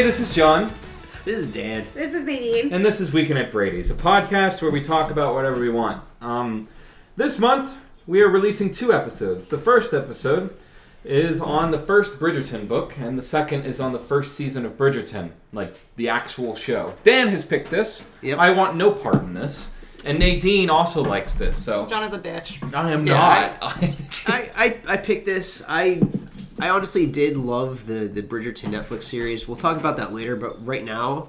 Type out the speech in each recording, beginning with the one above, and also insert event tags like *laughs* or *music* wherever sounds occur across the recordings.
Hey, this is John, This is Dan. This is Nadine. and this is Weekend at Brady's, a podcast where we talk about whatever we want. Um, this month, we are releasing two episodes. The first episode is on the first Bridgerton book, and the second is on the first season of Bridgerton, like the actual show. Dan has picked this. Yep. I want no part in this. And Nadine also likes this, so John is a bitch. I am Yeah, not. *laughs* I, I, I picked this. I I honestly did love the the Bridgerton Netflix series. We'll talk about that later, but right now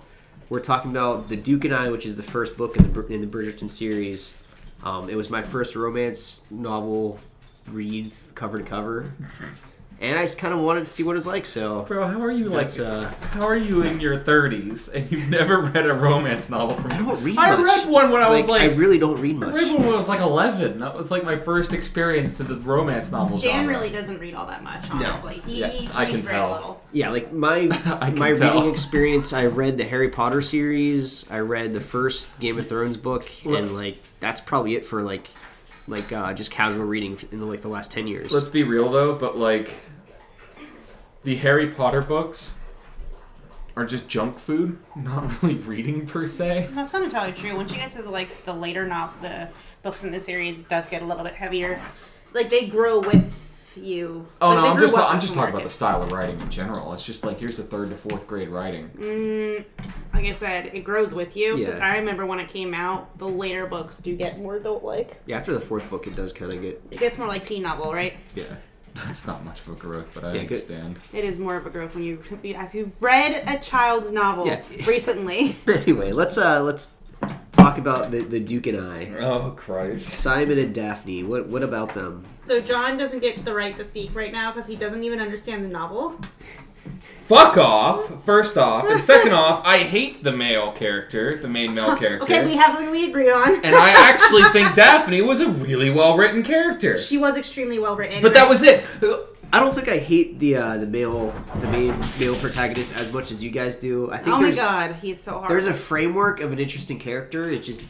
we're talking about The Duke and I, which is the first book in the in the Bridgerton series. Um, it was my first romance novel read cover to cover, *laughs* and I just kind of wanted to see what it's like. So Bro, how are you like? That's, uh, how are you in your thirties and you've never *laughs* read a romance novel from? I don't read I much. read one when I was like. I really don't read much. I read one when I was like eleven. That was like my first experience to the romance novel Dan genre. really doesn't read all that much, honestly. He Yeah, I can very tell. little. Yeah, like my *laughs* my tell. reading experience. I read the Harry Potter series. I read the first Game of Thrones book, and like that's probably it for like like uh, just casual reading in the, like the last ten years. Let's be real though, but like the Harry Potter books are just junk food, not *laughs* really reading per se. That's not entirely true. Once you get to the like the later novel, the books in the series, it does get a little bit heavier. Like they grow with you. Oh Like, no, I'm just up I'm just the talking about the style of writing in general. It's just like here's a third to fourth grade writing. Mm, like I said, it grows with you. Because Yeah. I remember when it came out, the later books do get more adult like. yeah, after the fourth book, it does kind of get It gets more like teen novel, right? yeah. That's not much of a growth, but I Yeah, good. understand. It is more of a growth when you if you've read a child's novel Yeah. *laughs* recently. *laughs* Anyway, let's uh let's talk about the the Duke and I. Oh Christ. Simon and Daphne. What what about them? So John doesn't get the right to speak right now because he doesn't even understand the novel. Fuck off, first off. And second *laughs* off, I hate the male character, the main male character. Okay, we have something we agree on. and I actually think *laughs* Daphne was a really well written character. she was extremely well written. But that was it. I don't think I hate the uh, the male the main male protagonist as much as you guys do. I think Oh my there's, god, he's so hard. There's a framework of an interesting character. It just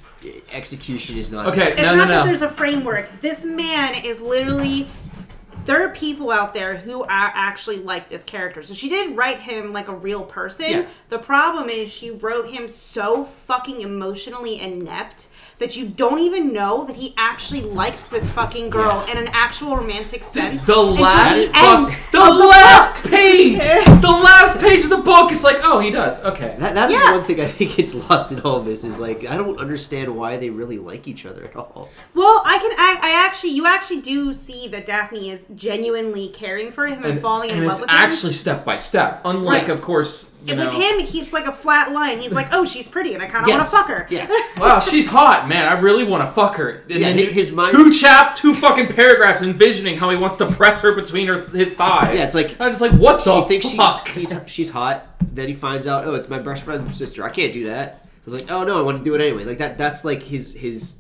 execution is not. Okay, It's no, no, not that no. there's a framework. This man is literally. There are people out there who are actually like this character. So she did write him like a real person. Yeah. The problem is she wrote him so fucking emotionally inept that you don't even know that he actually likes this fucking girl Yeah. in an actual romantic sense. The until last the fuck, end the of last page, the last page of the book. It's like, oh, he does. Okay. That, that is Yeah. one thing I think gets lost in all of this is like I don't understand why they really like each other at all. Well, I can. I, I actually, you actually do see that Daphne is genuinely caring for him and, and, falling in and love it's with him. actually step by step. Unlike, Right. of course, you know. with him, he's like a flat line. He's like, "Oh, she's pretty, and I kind of Yes. want to fuck her." Yeah. *laughs* Wow, she's hot, man. I really want to fuck her. And Yeah, then hi- his mind- two chap, two fucking paragraphs envisioning how he wants to press her between her his thighs. Yeah, it's like- I was just like, what the she thinks fuck? she, he's, she's hot. Then he finds out, oh, it's my best friend's sister. I can't do that. I was like, oh no, I want to do it anyway. Like that. That's like his his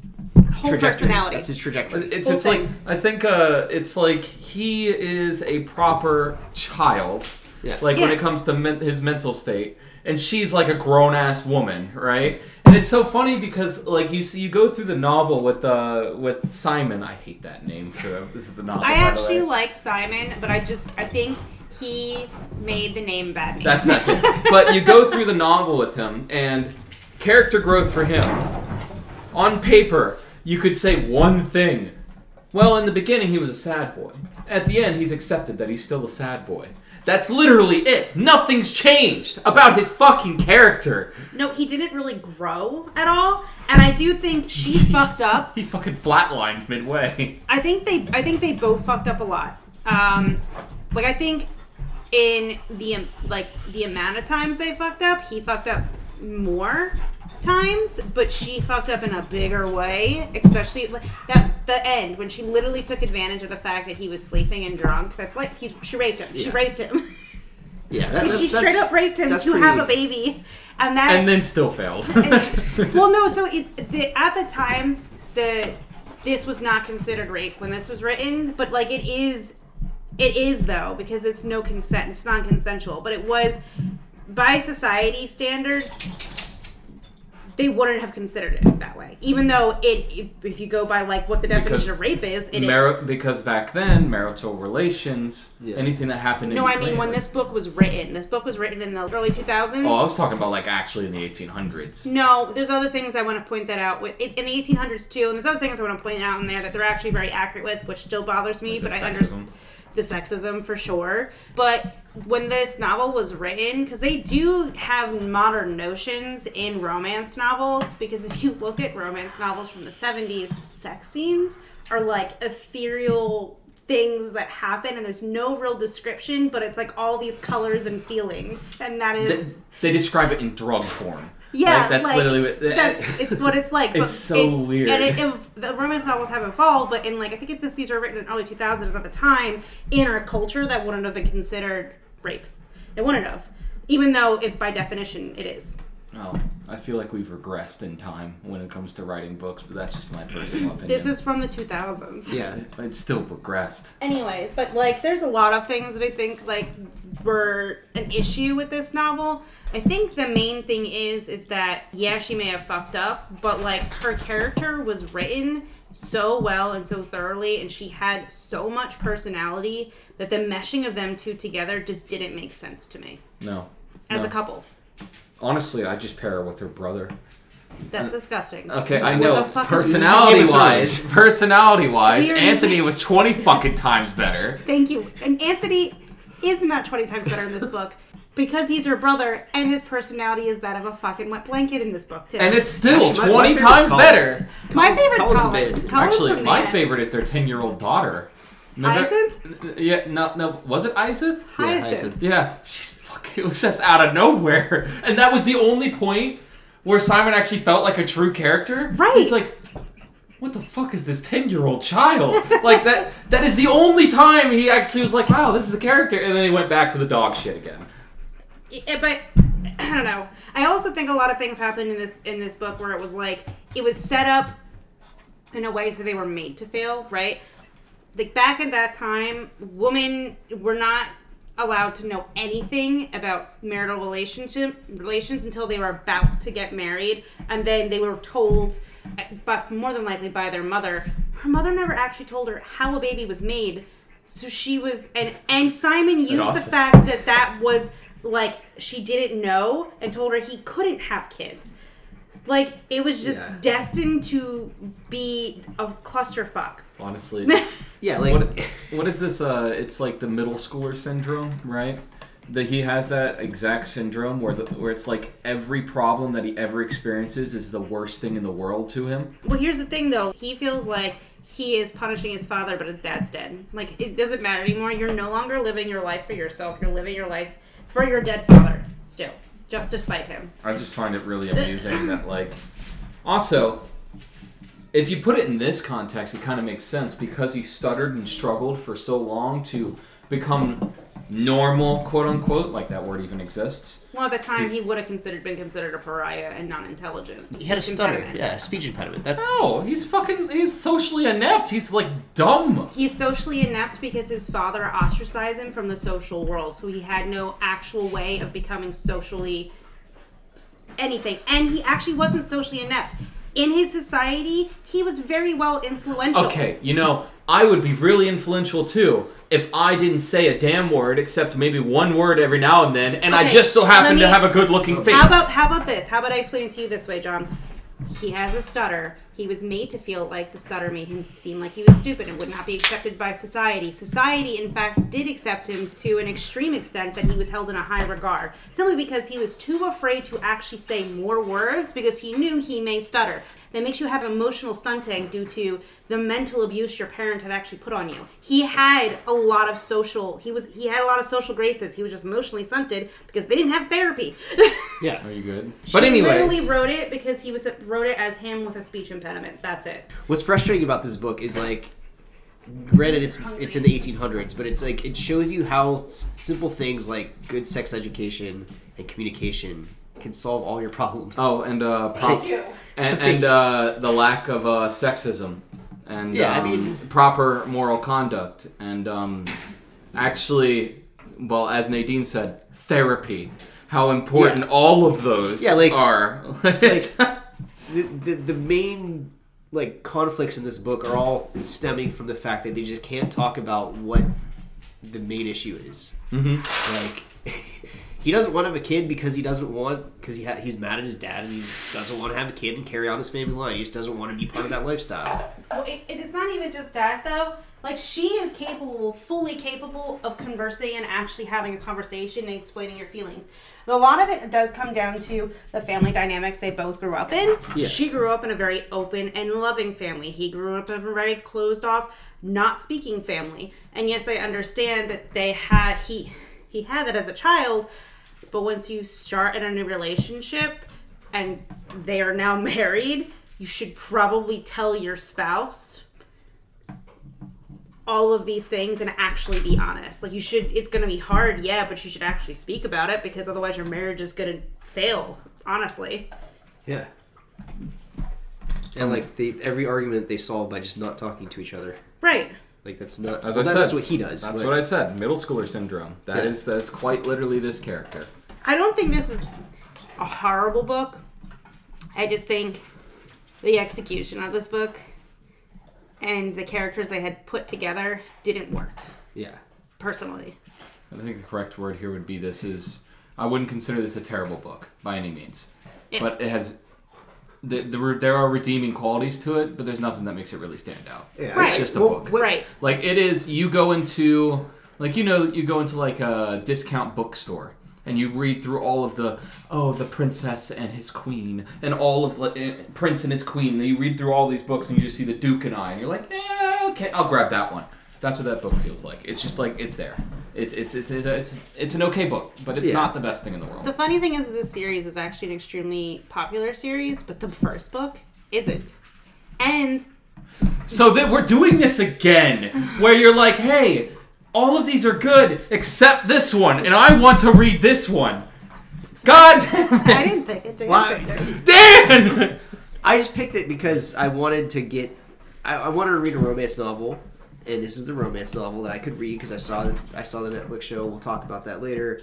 Whole trajectory. personality. That's his trajectory. It's Whole it's like thing. I think uh, it's like he is a proper child, Yeah. like when it comes to men- his mental state, and she's like a grown ass woman, right? And it's so funny because like you see, you go through the novel with uh with Simon. I hate that name for the, for the novel. I by the actually way. like Simon, but I just I think he made the name bad name. That's that's it. But you go through the novel with him, and character growth for him. On paper, you could say one thing. Well, in the beginning, he was a sad boy. At the end, he's accepted that he's still a sad boy. That's literally it. Nothing's changed about his fucking character. no, he didn't really grow at all, and I do think she *laughs* fucked up. He fucking flatlined midway. I think they I think they both fucked up a lot. Um, like I think in the like the amount of times they fucked up, he fucked up more times, but she fucked up in a bigger way. Especially like, that the end when she literally took advantage of the fact that he was sleeping and drunk. That's like he's she raped him. She Yeah. raped him. yeah, that, she that's- straight up raped him to have a pretty- baby, and that And then still failed. and- *laughs* well, no. So it, the, at the time, the this was not considered rape when this was written, but like it is, it is though because it's no consent. It's non-consensual, but it was by society standards. they wouldn't have considered it that way. Even though it, if- if you go by like what the definition Because of rape is, it is. Mar- because back then marital relations, Yeah. anything that happened. no, in I mean when was- this book was written. This book was written in the early 2000s. Oh, I was talking about like actually in the 1800s. No, there's other things I want to point that out with in the 1800s too, and there's other things I want to point out in there that they're actually very accurate with, which still bothers me. The but I understand the sexism for sure. But when this novel was written, because they do have modern notions in romance novels, because if you look at romance novels from the 70s, sex scenes are like ethereal things that happen and there's no real description but it's like all these colors and feelings and that is They, they describe it in drug form. Yeah, like, that's like, literally what. that's it's what it's like. *laughs* but It's so weird. And it, it, the romance novels have evolved, but in like I think if this, these were written in early 2000s at the time, in our culture, that wouldn't have been considered rape. It wouldn't have, even though if by definition it is. Oh, I feel like we've regressed in time when it comes to writing books, but that's just my personal *laughs* opinion. This is from the 2000s. Yeah. It's still regressed. Anyway, but like there's a lot of things that I think like were an issue with this novel. I think the main thing is is that yeah, she may have fucked up, but like her character was written so well and so thoroughly and she had so much personality that the meshing of them two together just didn't make sense to me No. as no. a couple. Honestly, I just pair her with her brother. That's uh, disgusting. Okay, I What know. the fuck is- Personality Game of wise, personality wise, Weird. Anthony was twenty fucking times better. Thank you. And Anthony is not 20 times better in this book because he's her brother and his personality is that of a fucking wet blanket in this book too. And it's still Actually, my- my twenty favorite's times Colin. better. My favorite's Colin's the Colin. man. Colin's Actually, the my man. favorite is their ten-year-old daughter. Hyacinth? Yeah, no, no. Was it Isaac? Hyacinth. Hyacinth. Yeah, she's fucking. It was just out of nowhere, and that was the only point where Simon actually felt like a true character. Right. It's like, what the fuck is this ten-year-old child? like that. That is the only time he actually was like, wow, this is a character, and then he went back to the dog shit again. Yeah, but *clears throat* I don't know. I also think a lot of things happened in this in this book where it was like it was set up in a way so they were made to fail, right? Like back at that time, women were not allowed to know anything about marital relationship relations until they were about to get married, and then they were told, but more than likely by their mother. Her mother never actually told her how a baby was made, so she was and and Simon used the awesome. fact that that was like she didn't know and told her he couldn't have kids. Like it was just Yeah. destined to be a clusterfuck. Honestly, *laughs* Yeah, like what, what is this? Uh, it's like the middle schooler syndrome, right? That he has that exact syndrome where the, where it's like every problem that he ever experiences is the worst thing in the world to him. Well, here's the thing though. He feels like he is punishing his father, but his dad's dead. Like it doesn't matter anymore. You're no longer living your life for yourself. You're living your life for your dead father. Still, just despite him. I just find it really *laughs* amusing that like also if you put it in this context it kind of makes sense because he stuttered and struggled for so long to become normal quote unquote like that word even exists Well, at the time, He's- he would have considered been considered a pariah and non-intelligent. he had a Speech stutter. impediment. Yeah, speech impediment. That's no he's fucking he's socially inept he's like dumb He's socially inept because his father ostracized him from the social world, so he had no actual way of becoming socially anything. And he actually wasn't socially inept. In his society, he was very well influential. okay you know i would be really influential too if i didn't say a damn word except maybe one word every now and then and i just so happen to have a good looking face How about how about this? How about I explain it to you this way, John? He has a stutter. He was made to feel like the stutter made him seem like he was stupid and would not be accepted by society. Society, in fact, did accept him to an extreme extent that he was held in a high regard, simply because he was too afraid to actually say more words because he knew he may stutter. That makes you have emotional stunting due to the mental abuse your parent had actually put on you. He had a lot of social. He was he had a lot of social graces. He was just emotionally stunted because they didn't have therapy. *laughs* yeah. are you good She but anyway He literally wrote it because he was wrote it as him with a speech impediment. That's it. What's frustrating about this book is like, granted, it's it's in the 1800s, but it's like it shows you how s- simple things like good sex education and communication can solve all your problems. Oh, and uh, *laughs* prop- you. And, *laughs* and uh, the lack of uh, sexism, and Yeah, I um, mean- proper moral conduct, and um, actually, well, as Nadine said, therapy. How important Yeah. all of those Yeah, like- are. like *laughs* the, the the main like conflicts in this book are all stemming from the fact that they just can't talk about what the main issue is. Mm-hmm. Like *laughs* he doesn't want to have a kid because he doesn't want because he ha- he's mad at his dad and he doesn't want to have a kid and carry on his family line. He just doesn't want to be part of that lifestyle. Well, it, it's not even just that though. Like she is capable, fully capable of conversing and actually having a conversation and explaining your feelings. A lot of it does come down to the family dynamics they both grew up in. Yeah. She grew up in a very open and loving family. He grew up in a very closed off, not speaking family. And yes, I understand that they had he he had that as a child, but once you start in a new relationship and they are now *laughs* married, you should probably tell your spouse all of these things and actually be honest. Like you should it's going to be hard, yeah, but you should actually speak about it because otherwise your marriage is going to fail, honestly. Yeah. And like they every argument they solve by just not talking to each other. Right. Like that's not. As well, I that- said, that's what he does. That's Like, what I said. Middle schooler syndrome. That Yeah. is that's quite literally this character. I don't think this is a horrible book. I just think the execution of this book and the characters they had put together didn't work Yeah. personally. I think the correct word here would be this is. I wouldn't consider this a terrible book by any means, Yeah. but it has. The, the, there are redeeming qualities to it, but there's nothing that makes it really stand out. Yeah. Right. It's just a Well, book. what- Right. Like it is, you go into like you know you go into like a discount bookstore and you read through all of the oh the princess and his queen and all of like, eh, prince and his queen. And you read through all these books and you just see the Duke and I and you're like, eh, okay, I'll grab that one. That's what that book feels like. It's just like it's there. It's it's it's it's it's, it's an okay book, but it's Yeah. not the best thing in the world. The funny thing is, this series is actually an extremely popular series, but the first book isn't. And So that we're doing this again, where you're like, hey, all of these are good except this one, and I want to read this one. God *laughs* damn I it, didn't pick it. Dan Why? picked it. Dan! I just picked it because I wanted to get. I, I wanted to read a romance novel, and this is the romance novel that I could read because I saw the I saw the Netflix show. We'll talk about that later.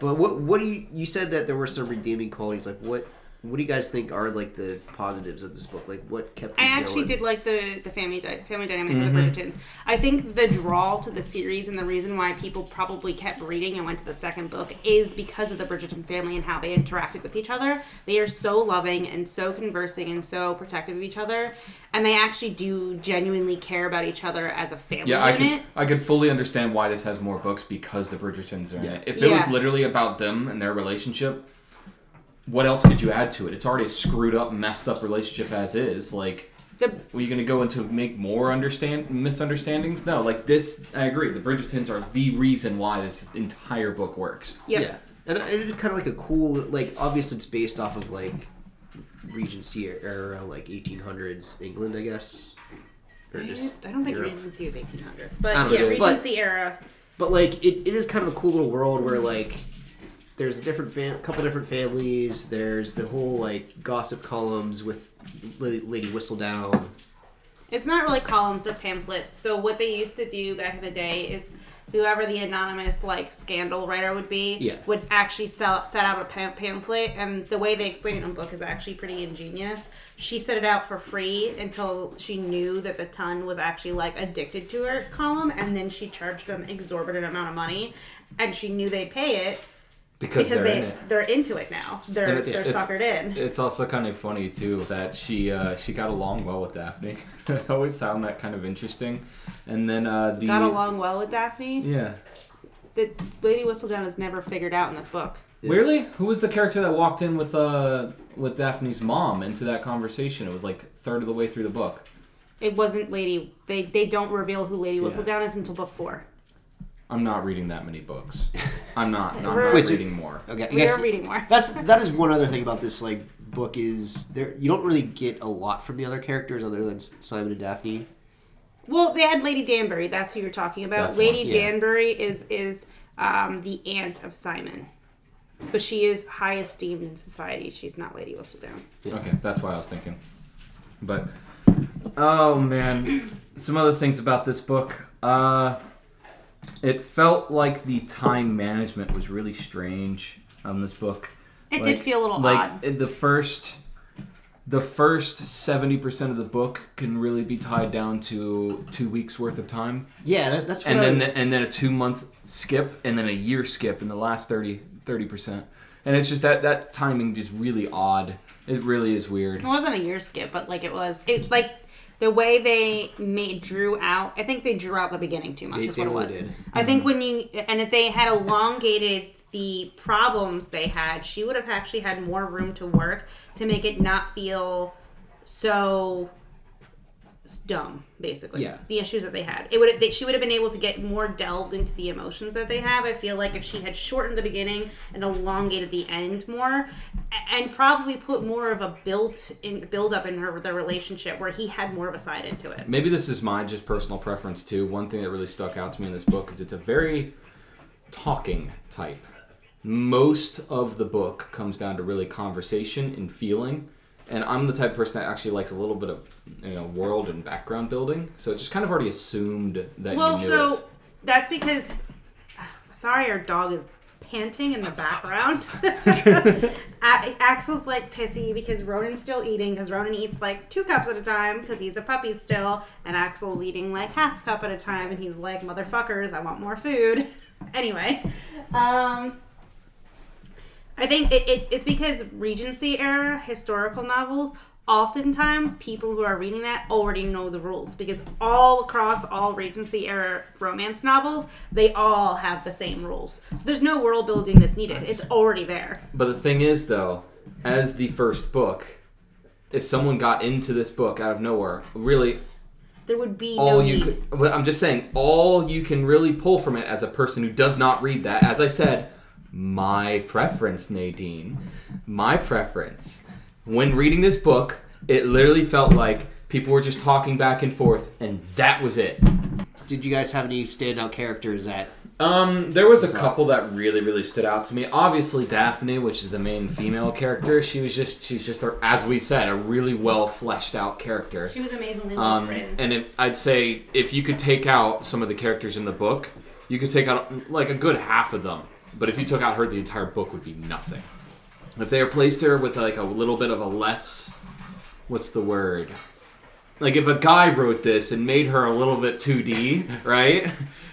But what what do you you said that there were some redeeming qualities? Like what what do you guys think are like the positives of this book? Like what kept? I actually going? did like the the family di- family dynamic of the mm-hmm. Bridgertons. I think the draw to the series and the reason why people probably kept reading and went to the second book is because of the Bridgerton family and how they interacted with each other. They are so loving and so conversing and so protective of each other, and they actually do genuinely care about each other as a family Yeah, I unit. could I could fully understand why this has more books because the Bridgertons are in it. If it was literally about them and their relationship, what else could you add to it? It's already a screwed up, messed up relationship as is. Like, The were you going to go into make more understand misunderstandings? No, like this. I agree. The Bridgertons are the reason why this entire book works. yep. Yeah, and it is kind of like a cool like. Obviously, it's based off of like Regency era, like 1800s England, I guess. Or just eh, I don't think Europe. Regency was 1800s, but yeah, know, but- Regency era. But like it, it is kind of a cool little world where like there's a different fam- couple different families. There's the whole like gossip columns with Lady, Whistledown. It's not really columns; they're pamphlets. So what they used to do back in the day is whoever the anonymous like scandal writer would be Yeah. would actually sell set out a pam- pamphlet, and the way they explain it in the book is actually pretty ingenious. She set it out for free until she knew that the ton was actually like addicted to her column, and then she charged them exorbitant amount of money, and she knew they'd pay it Because, because they're they it. they're into it now. They're And it's- they're it's- suckered in. It's also kind of funny too that she uh, she got along well with Daphne. *laughs* I always found that kind of interesting. And then uh, the Got along well with Daphne. Yeah. The Lady Whistledown is never figured out in this book. Yeah. Really? Who was the character that walked in with uh with Daphne's mom into that conversation? It was like third of the way through the book. It wasn't Lady. They they don't reveal who Lady Yeah. Whistledown is until book four. I'm not reading that many books. *laughs* I'm not. No, I'm Wait, not so- reading more. Okay, I We guess are reading more. that's that is one other thing about this like book is there you don't really get a lot from the other characters other than Simon and Daphne. Well, they had Lady Danbury. That's who you're talking about. That's Lady one, yeah. Danbury is is um, the aunt of Simon, but she is high esteemed in society. She's not Lady Whistledown. Okay, that's why I was thinking. But oh man, some other things about this book. Uh it felt like the time management was really strange on this book. It Like- did feel a little like odd. in the first the first 70% of the book can really be tied down to two weeks worth of time Yeah, that, that's what and I, then and then a two month skip and then a year skip in the last 30 percent and it's just that that timing just really odd it really is weird It wasn't a year skip, but like it was. It like the way they made drew out. I think they drew out the beginning too much. They- is they what it was. did. I think mm-hmm. when you and if they had elongated the problems they had, she would have actually had more room to work to make it not feel so dumb basically. Yeah. the issues that they had. It would they, she would have been able to get more delved into the emotions that they have i feel like if she had shortened the beginning and elongated the end more and probably put more of a built in build up in her the relationship where he had more of a side into it. Maybe this is my just personal preference too. One thing that really stuck out to me in this book is it's a very talking type. Most of the book comes down to really conversation and feeling and i'm the type of person that actually likes a little bit of you know world and background building. So it just kind of already assumed that well you knew it. Well, so it. that's because *sighs* sorry our dog is panting in the background. *laughs* A- axel's like pissy because ronan's still eating because ronan eats like two cups at a time because he's a puppy still. And axel's eating like half a cup at a time and he's like motherfuckers i want more food. *laughs* Anyway um I think it, it, it's because Regency era historical novels, oftentimes people who are reading that already know the rules because all across all Regency era romance novels, they all have the same rules. So there's no world building that's needed. It's already there. But the thing is, though, as the first book, if someone got into this book out of nowhere, really, There would be all no you need. could, I'm just saying, all you can really pull from it as a person who does not read that, as I said, my preference, Nadine, my preference. When reading this book, it literally felt like people were just talking back and forth, and that was it. did you guys have any standout characters that Um, there was a couple that really, really stood out to me. Obviously, Daphne, which is the main female character, she was just, she's just, a, as we said, a really well fleshed out character. She was amazingly well Um, written. and it, I'd say if you could take out some of the characters in the book, you could take out like a good half of them. But if you took out her, the entire book would be nothing. If they replaced her with like a little bit of a less, what's the word? Like if a guy wrote this and made her a little bit 2D, *laughs* right?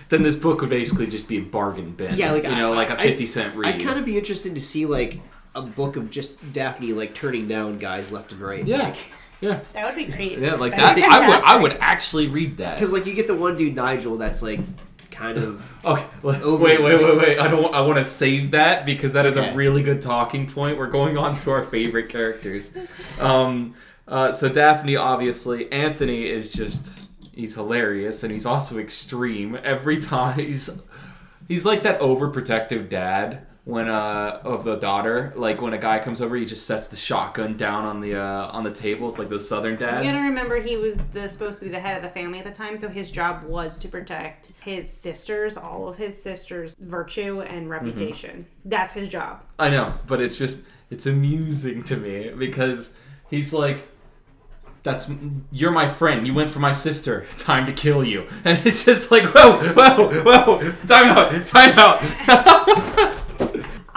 Then this book would basically just be a bargain bin. Yeah, like, you know, I- like a fifty cent read. I'd kind of be interested to see like a book of just Daphne like turning down guys left and right. yeah, Like, yeah, that would be great. yeah. Like That'd that, be I would, I would actually read that. Because like you get the one dude Nigel that's like kind of *laughs* Okay, wait, wait, wait, wait, wait. I don't. I want to save that because that is Okay. a really good talking point. We're going on to our favorite characters. Um, uh, so Daphne, obviously, Anthony is just he's hilarious and he's also extreme. Every time *laughs* he's he's like that overprotective dad when uh of the daughter. Like when a guy comes over, he just sets the shotgun down on the uh on the table. It's like those southern dads. You gotta remember he was the supposed to be the head of the family at the time, so his job was to protect his sisters, all of his sisters' virtue and reputation. That's his job. I know, but it's just it's amusing to me because he's like that's you're my friend. You went for my sister. Time to kill you. *laughs* And it's just like whoa, whoa, whoa. Time out. Time out. *laughs*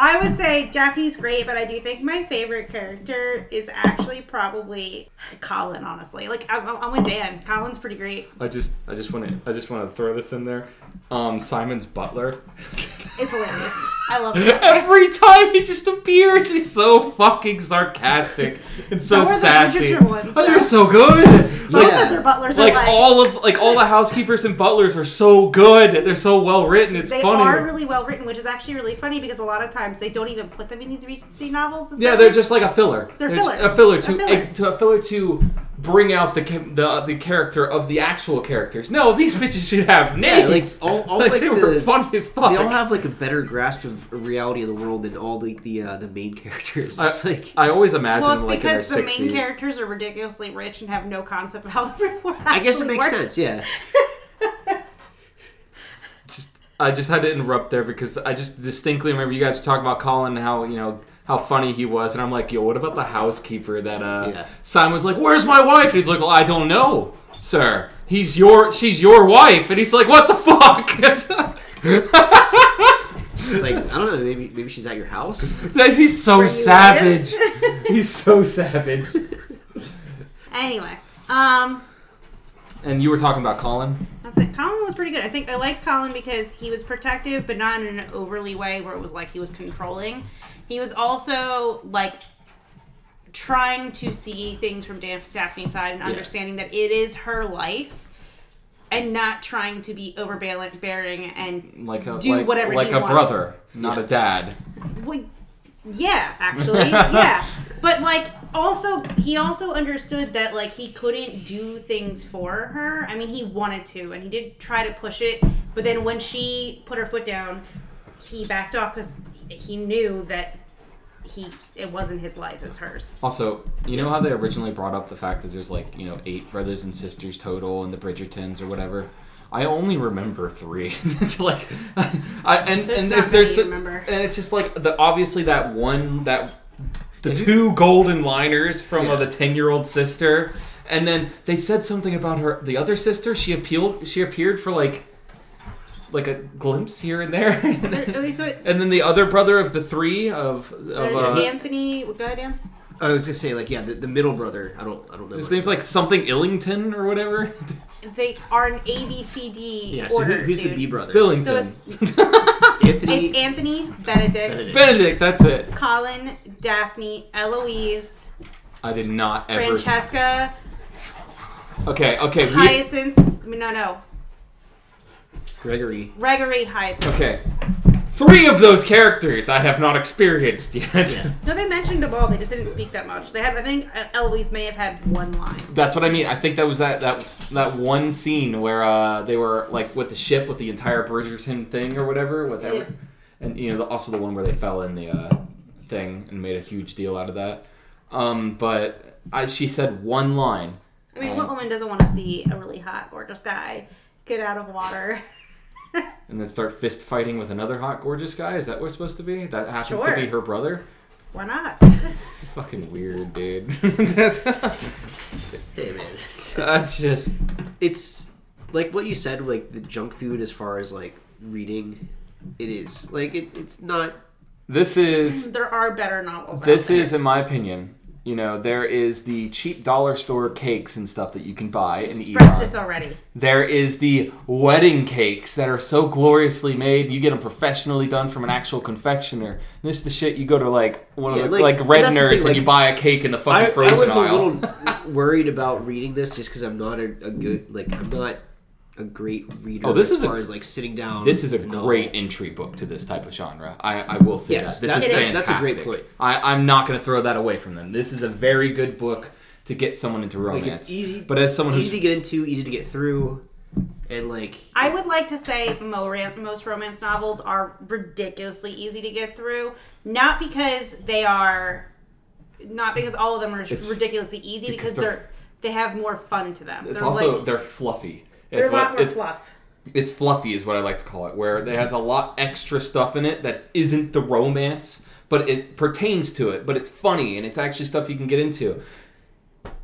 I would say Daphne's great, but I do think my favorite character is actually probably Colin. Honestly, like I'm, I'm with Dan. Colin's pretty great. I just I just want to I just want to throw this in there. Um, Simon's butler. *laughs* It's hilarious. I love *laughs* it. Every time he just appears, he's so fucking sarcastic and so, So the sassy. Bridgerton ones, oh, they're so good. Both Yeah. of their butlers like are like all of like all the housekeepers and butlers are so good. They're so well written. It's they funny. are really well written, which is actually really funny because a lot of times they don't even put them in these Regency novels. the yeah, they're just like a filler. They're just fillers. A filler to A filler. A, to a filler to bring out the the the character of the actual characters. No, these bitches should have yeah, names. like all, all Like, like they were the, funny as fuck. they all have like a better grasp of reality of the world than all like the uh, the main *laughs* characters. It's I, like I always imagine well, it's them like in their because the main characters are ridiculously rich and have no concept of how the real world I guess it makes works. sense. Yeah. *laughs* just I just had to interrupt there because I just distinctly remember you guys were talking about Colin and how you know how funny he was, and I'm like, yo, what about the housekeeper that uh Yeah. Simon's like, where's my wife? And he's like, well, I don't know, sir. He's your she's your wife, and he's like, what the fuck? *laughs* It's like I don't know. Maybe maybe she's at your house. he's so savage. *laughs* he's so savage. Anyway, um, And you were talking about Colin. I was like, Colin was pretty good. I think I liked Colin because he was protective, but not in an overly way where it was like he was controlling. He was also like trying to see things from Daph- Daphne's side and understanding that it is her life. And not trying to be overbearing and Like a do like, whatever like he a wants. brother, not Yeah. a dad. Well, yeah, actually, *laughs* yeah. But like, also, he also understood that like he couldn't do things for her. I mean, he wanted to, and he did try to push it. But then when she put her foot down, he backed off because he knew that he it wasn't his life; it's hers. Also, you know how they originally brought up the fact that there's like you know eight brothers and sisters total in the Bridgertons or whatever. I only remember three. *laughs* it's like, I and There's and not there's there's remember. and it's just like the obviously that one that the two golden liners from uh, the ten year old sister, and then they said something about her the other sister. She appealed. She appeared for like like a glimpse here and there. *laughs* At least it- And then the other brother of the three of, of There's uh, Anthony. Go ahead, I was gonna say like yeah, the, the middle brother. I don't I don't know. his much name's like something Illington or whatever. They are an A B C D yeah. So who, order, who's dude. the B brother? Billington. So it's Anthony. it's Anthony, Benedict, Benedict. Benedict, that's it. Colin, Daphne, Eloise, I did not ever. Francesca, Okay, okay, we. Hyacinth. No, no. Gregory. Gregory Hyacinth. Okay. Three of those characters I have not experienced yet. Yeah. *laughs* No, they mentioned them all. They just didn't speak that much. They had, I think, Eloise may have had one line. That's what I mean. I think that was that that that one scene where uh, they were like with the ship with the entire Bridgerton thing or whatever, whatever, Yeah. and you know the, also the one where they fell in the uh, thing and made a huge deal out of that. Um, but I, she said one line. I mean, Um, what woman doesn't want to see a really hot, gorgeous guy get out of water? *laughs* *laughs* and then start fist fighting with another hot, gorgeous guy. Is that what it's supposed to be? That happens Sure. to be her brother. Why not? *laughs* Fucking weird, dude. That's *laughs* Hey man. It's, that's just it's like what you said. Like the junk food as far as like reading, it is like it, it's not. this is there are better novels. this out there. is in my opinion. You know, there is the cheap dollar store cakes and stuff that you can buy and eat. expressed this already. There is the wedding cakes that are so gloriously made. You get them professionally done from an actual confectioner. This is the shit you go to like one Yeah, of the, like, like, and that's the Redner's thing, and like, you buy a cake in the I, fucking I frozen was a little *laughs* worried about reading this just because I'm not a, a good like I'm not a great reader. Oh, this as is a- far as like sitting down. This is a with great entry book to this type of genre. I, I will say Yes, that. This that- is it is. fantastic. that's a great point. I, I'm not going to throw that away from them. This is a very good book to get someone into Like romance. it's easy, But as someone easy who's to get into, easy to get through, and like I would like to say most romance novels are ridiculously easy to get through, not because they are, not because all of them are ridiculously easy, because because they're- they're they have more fun to them. it's they're also like, they're fluffy. They're It's a lot what- more it's, fluff. it's fluffy is what I like to call it, where it has a lot extra stuff in it that isn't the romance, but it pertains to it. But it's funny and it's actually stuff you can get into.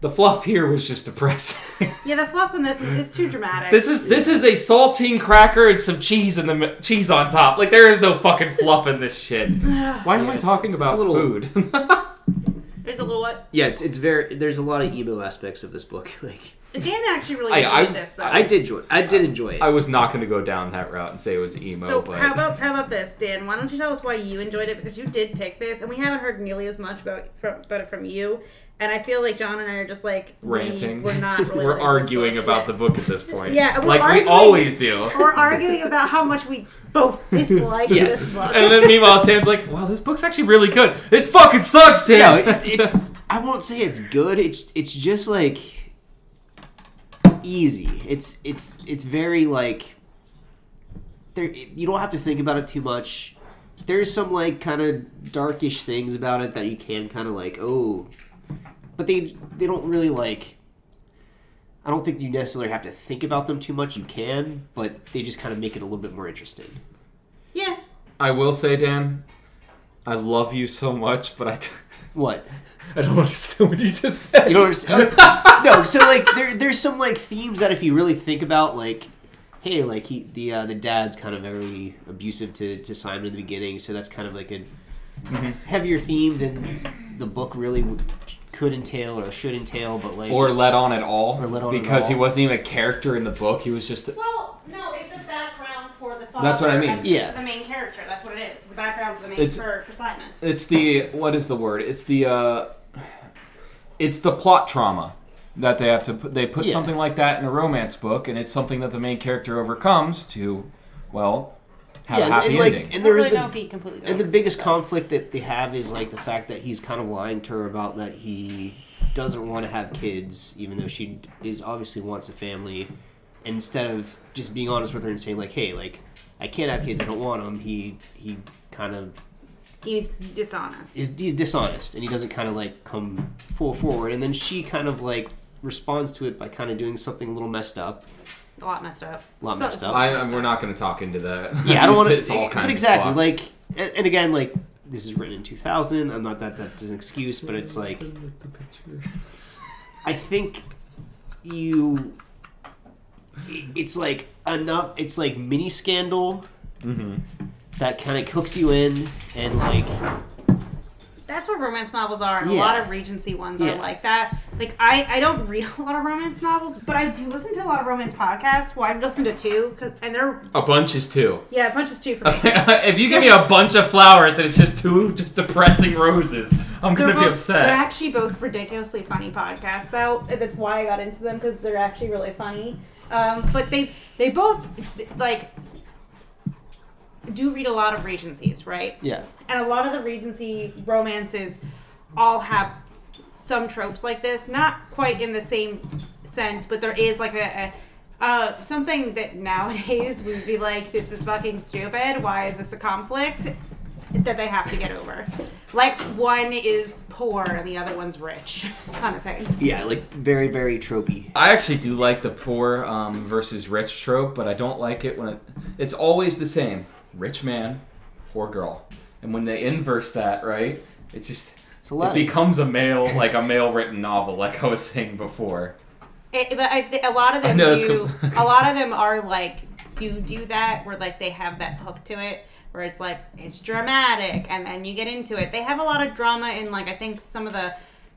The fluff here was just depressing. *laughs* Yeah, the fluff in this is too dramatic. This is this is a saltine cracker and some cheese in the cheese on top. Like there is no fucking fluff in this shit. *sighs* Why am I talking about little- food? *laughs* There's a little what? yeah, it's it's very. There's a lot of emo aspects of this book. *laughs* Like Dan actually really I- enjoyed I- this though. I did enjoy. I did enjoy it. I was not going to go down that route and say it was emo, so but how about how about this, Dan? Why don't you tell us why you enjoyed it? Because you did pick this, and we haven't heard nearly as much about from about it from you. And I feel like John and I are just like we- ranting. We're not. *laughs* Really We're arguing about yet. the book at this point. Yeah, we're like arguing- we always do. We're arguing about how much we both *laughs* dislike Yes. this book. And then meanwhile, Stan's like, "Wow, this book's actually really good. This fucking sucks, no, Dan." *laughs* it's, it's. I won't say it's good. It's it's just like easy. It's it's it's very like there. You don't have to think about it too much. There's some like kind of darkish things about it that you can kind of like oh, but they they don't really like. I don't think you necessarily have to think about them too much. You can, but they just kind of make it a little bit more interesting. yeah, I will say, Dan, I love you so much, but I, t- *laughs* What? I don't understand what you just said. You don't understand? no, so like there, there's some like themes that if you really think about, like, hey, like he, the uh, the dad's kind of very abusive to, to Simon in the beginning, so that's kind of like a Mhm. heavier theme than the book really w- could entail or should entail, but like or let on at all Or let on at because he wasn't even a character in the book. He was just Well, no, it's a background for the father. That's what I mean. Yeah. The main character. That's what it is. It's a background for the main It's- for, for Simon. it's the what is the word? It's the uh it's the plot trauma that they have to put they put Yeah. something like that in a romance book and it's something that the main character overcomes to well have yeah, a happy and, like, ending. And there's the know if he completely. And the does. biggest conflict that they have is like the fact that he's kind of lying to her about that he doesn't want to have kids, even though she is obviously wants a family. And instead of just being honest with her and saying like, "Hey, like, I can't have kids. I don't want them," he he kind of He's dishonest. is he's dishonest and he doesn't kind of like come full forward. And then she kind of like responds to it by kind of doing something a little messed up. A lot messed up. A lot So- messed up. I, I- we're not going to talk into that. Yeah, I *laughs* don't want to. It's all kinds But exactly, plot. like, and, and again, like this is written in 2000. I'm not that that's an excuse, but it's like I think you. It's like enough. It's like mini scandal Mhm. that kind of hooks you in, and like That's what romance novels are. And Yeah. A lot of Regency ones Yeah. are like that. Like I, I don't read *laughs* a lot of romance novels, but I do listen to a lot of romance podcasts. Well, I've listened to two, cause, and they're a bunch is two. yeah, a bunch is two for *laughs* me. if you give me a bunch of flowers and it's just two *laughs* just depressing roses, I'm They're going to be upset. They're actually both ridiculously funny podcasts, though. That's why I got into them because they're actually really funny. Um, but they they both like do read a lot of Regencies, right? yeah, And a lot of the Regency romances all have some tropes like this, not quite in the same sense, but there is like a, a uh, something that nowadays would be like, this is fucking stupid. Why is this a conflict? That they have to get over. Like one is poor and the other one's rich, *laughs* kind of thing. yeah, like very very tropey. I actually do like the poor um, versus rich trope, but I don't like it when it, it's always the same: rich man, poor girl. And when they inverse that, right, it just It's a it lot. Of, becomes a male like a male written novel, like I was saying before. It, but I, thi- a lot of them know do. com- a lot of them are like do do that where like they have that hook to it where it's like it's dramatic and then you get into it. They have a lot of drama in like I think some of the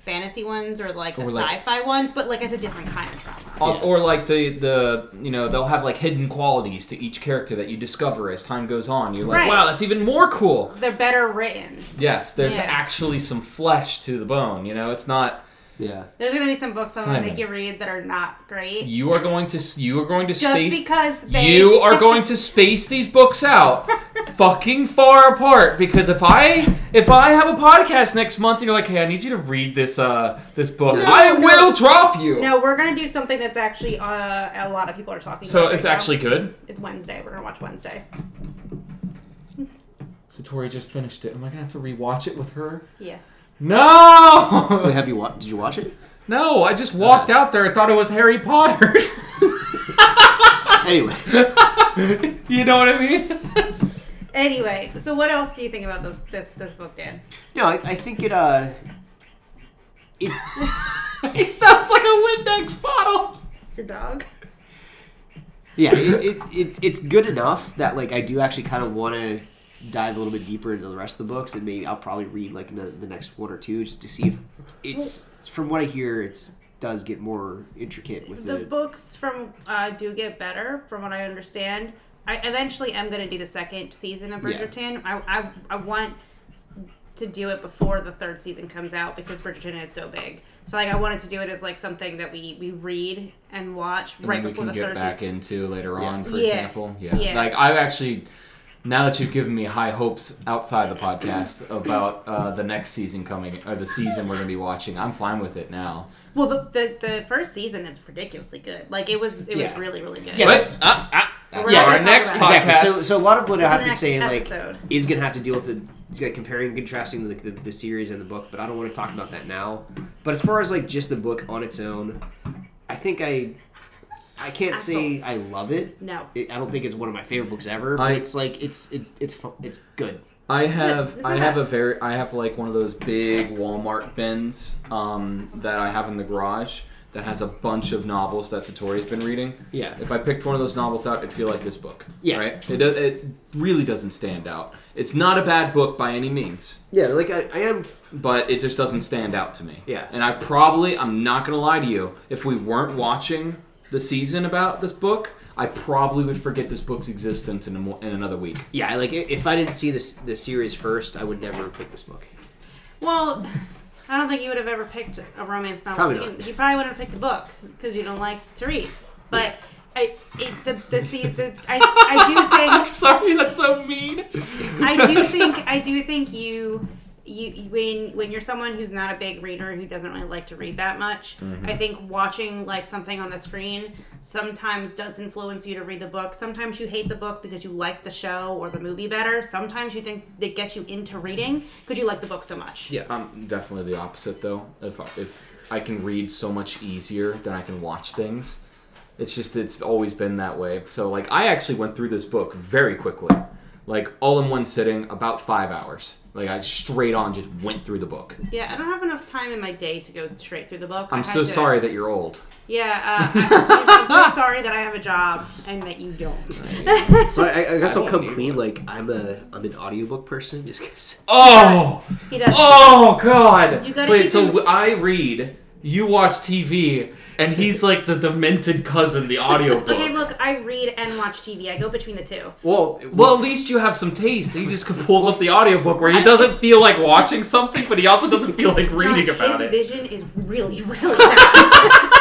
fantasy ones or like the like- sci-fi ones, but like it's a different kind of drama. Al- Or like the the you know they'll have like hidden qualities to each character that you discover as time goes on. You're like, Right. wow, that's even more cool. They're better written. Yes, there's Yeah. actually some flesh to the bone. You know, it's not yeah, There's gonna be some books I'm gonna make you read that are not great. you are going to you are going to Just space because they you are going to space these books out *laughs* fucking far apart because if I if I have a podcast next month and you're like, hey, I need you to read this uh this book, No, I no. will drop you. No, we're gonna do something that's actually uh, a lot of people are talking about. So about. it's right now. actually good. it's Wednesday. We're gonna watch Wednesday. So Tori just finished it. Am I gonna have to rewatch it with her? Yeah. No, Wait, have you wa- Did you watch it? no. I just walked out there I thought it was Harry Potter. Anyway, *laughs* you know what I mean? Anyway, so what else do you think about this this this book, Dan? no, I, I think it. uh it, *laughs* it sounds like a Windex bottle. Your dog. yeah, it, it, it it's good enough that like I do actually kind of want to dive a little bit deeper into the rest of the books, and maybe I'll probably read like the, the next one or two just to see if it's from what I hear, it's does get more intricate with The the. books from uh, do get better, from what I understand. I eventually am going to do the second season of Yeah. Bridgerton. I, I I want to do it before the third season comes out because Bridgerton is so big. So like I wanted to do it as like something that we we read and watch And right then we before can the get third back season. into later on, for Yeah. example. Yeah. Yeah. Like I've actually, now that you've given me high hopes outside the podcast about uh, the next season coming or the season we're gonna be watching, I'm fine with it now. Well, the, the the first season is ridiculously good. Like it was it Yeah. was really really good. Yeah, But uh, uh, We're our next podcast. Exactly. So, so a lot of what I have to say, episode. like, is gonna have to deal with the like, comparing, and contrasting the, the the series and the book. But I don't want to talk about that now. But as far as like just the book on its own, I think I, I can't say I love it. No. It, I don't think it's one of my favorite books ever. But I- it's like it's it's it's fu- it's good. I have Isn't I have a very I have like one of those big Walmart bins um, that I have in the garage that has a bunch of novels that Satori's been reading. Yeah. If I picked one of those novels out, it'd feel like this book. Yeah. Right. It do- it really doesn't stand out. It's not a bad book by any means, Yeah, like I, I am. but it just doesn't stand out to me. Yeah. And I probably, I'm not gonna lie to you, if we weren't watching the season about this book, I probably would forget this book's existence in a mo- in another week. Yeah, like i- if I didn't see this the series first, I would never have picked this book. Well, I don't think you would have ever picked a romance novel. Probably to not. begin with. You probably wouldn't have picked a book because you don't like to read. But I, it, the the, see, the I, I do *laughs* think Sorry, that's so mean. I do think I do think you you when when you're someone who's not a big reader who doesn't really like to read that much, I mm-hmm. think watching like something on the screen sometimes does influence you to read the book. Sometimes you hate the book because you like the show or the movie better. Sometimes you think it gets you into reading because you like the book so much. Yeah. I'm definitely the opposite though. If if I can read so much easier than I can watch things, it's just it's always been that way. So like I actually went through this book very quickly, like all in one sitting, about five hours. Like I straight on just went through the book. Yeah, I don't have enough time in my day to go straight through the book. I I'm had so to- sorry that you're old. Yeah, uh, *laughs* I, I'm so sorry that I have a job and that you don't. *laughs* So I, I guess I I'll come clean. one. Like I'm a I'm an audiobook person, just because. Oh, He does. oh God! You gotta Wait, keep so him- w- I read, you watch TV, and he's like the demented cousin, the audiobook. Okay, look, I read and watch TV. I go between the two. Well, Well, at least you have some taste. He just pulls up the audiobook where he doesn't feel like watching something, but he also doesn't feel like reading John, about his it. vision is really, really *laughs* bad.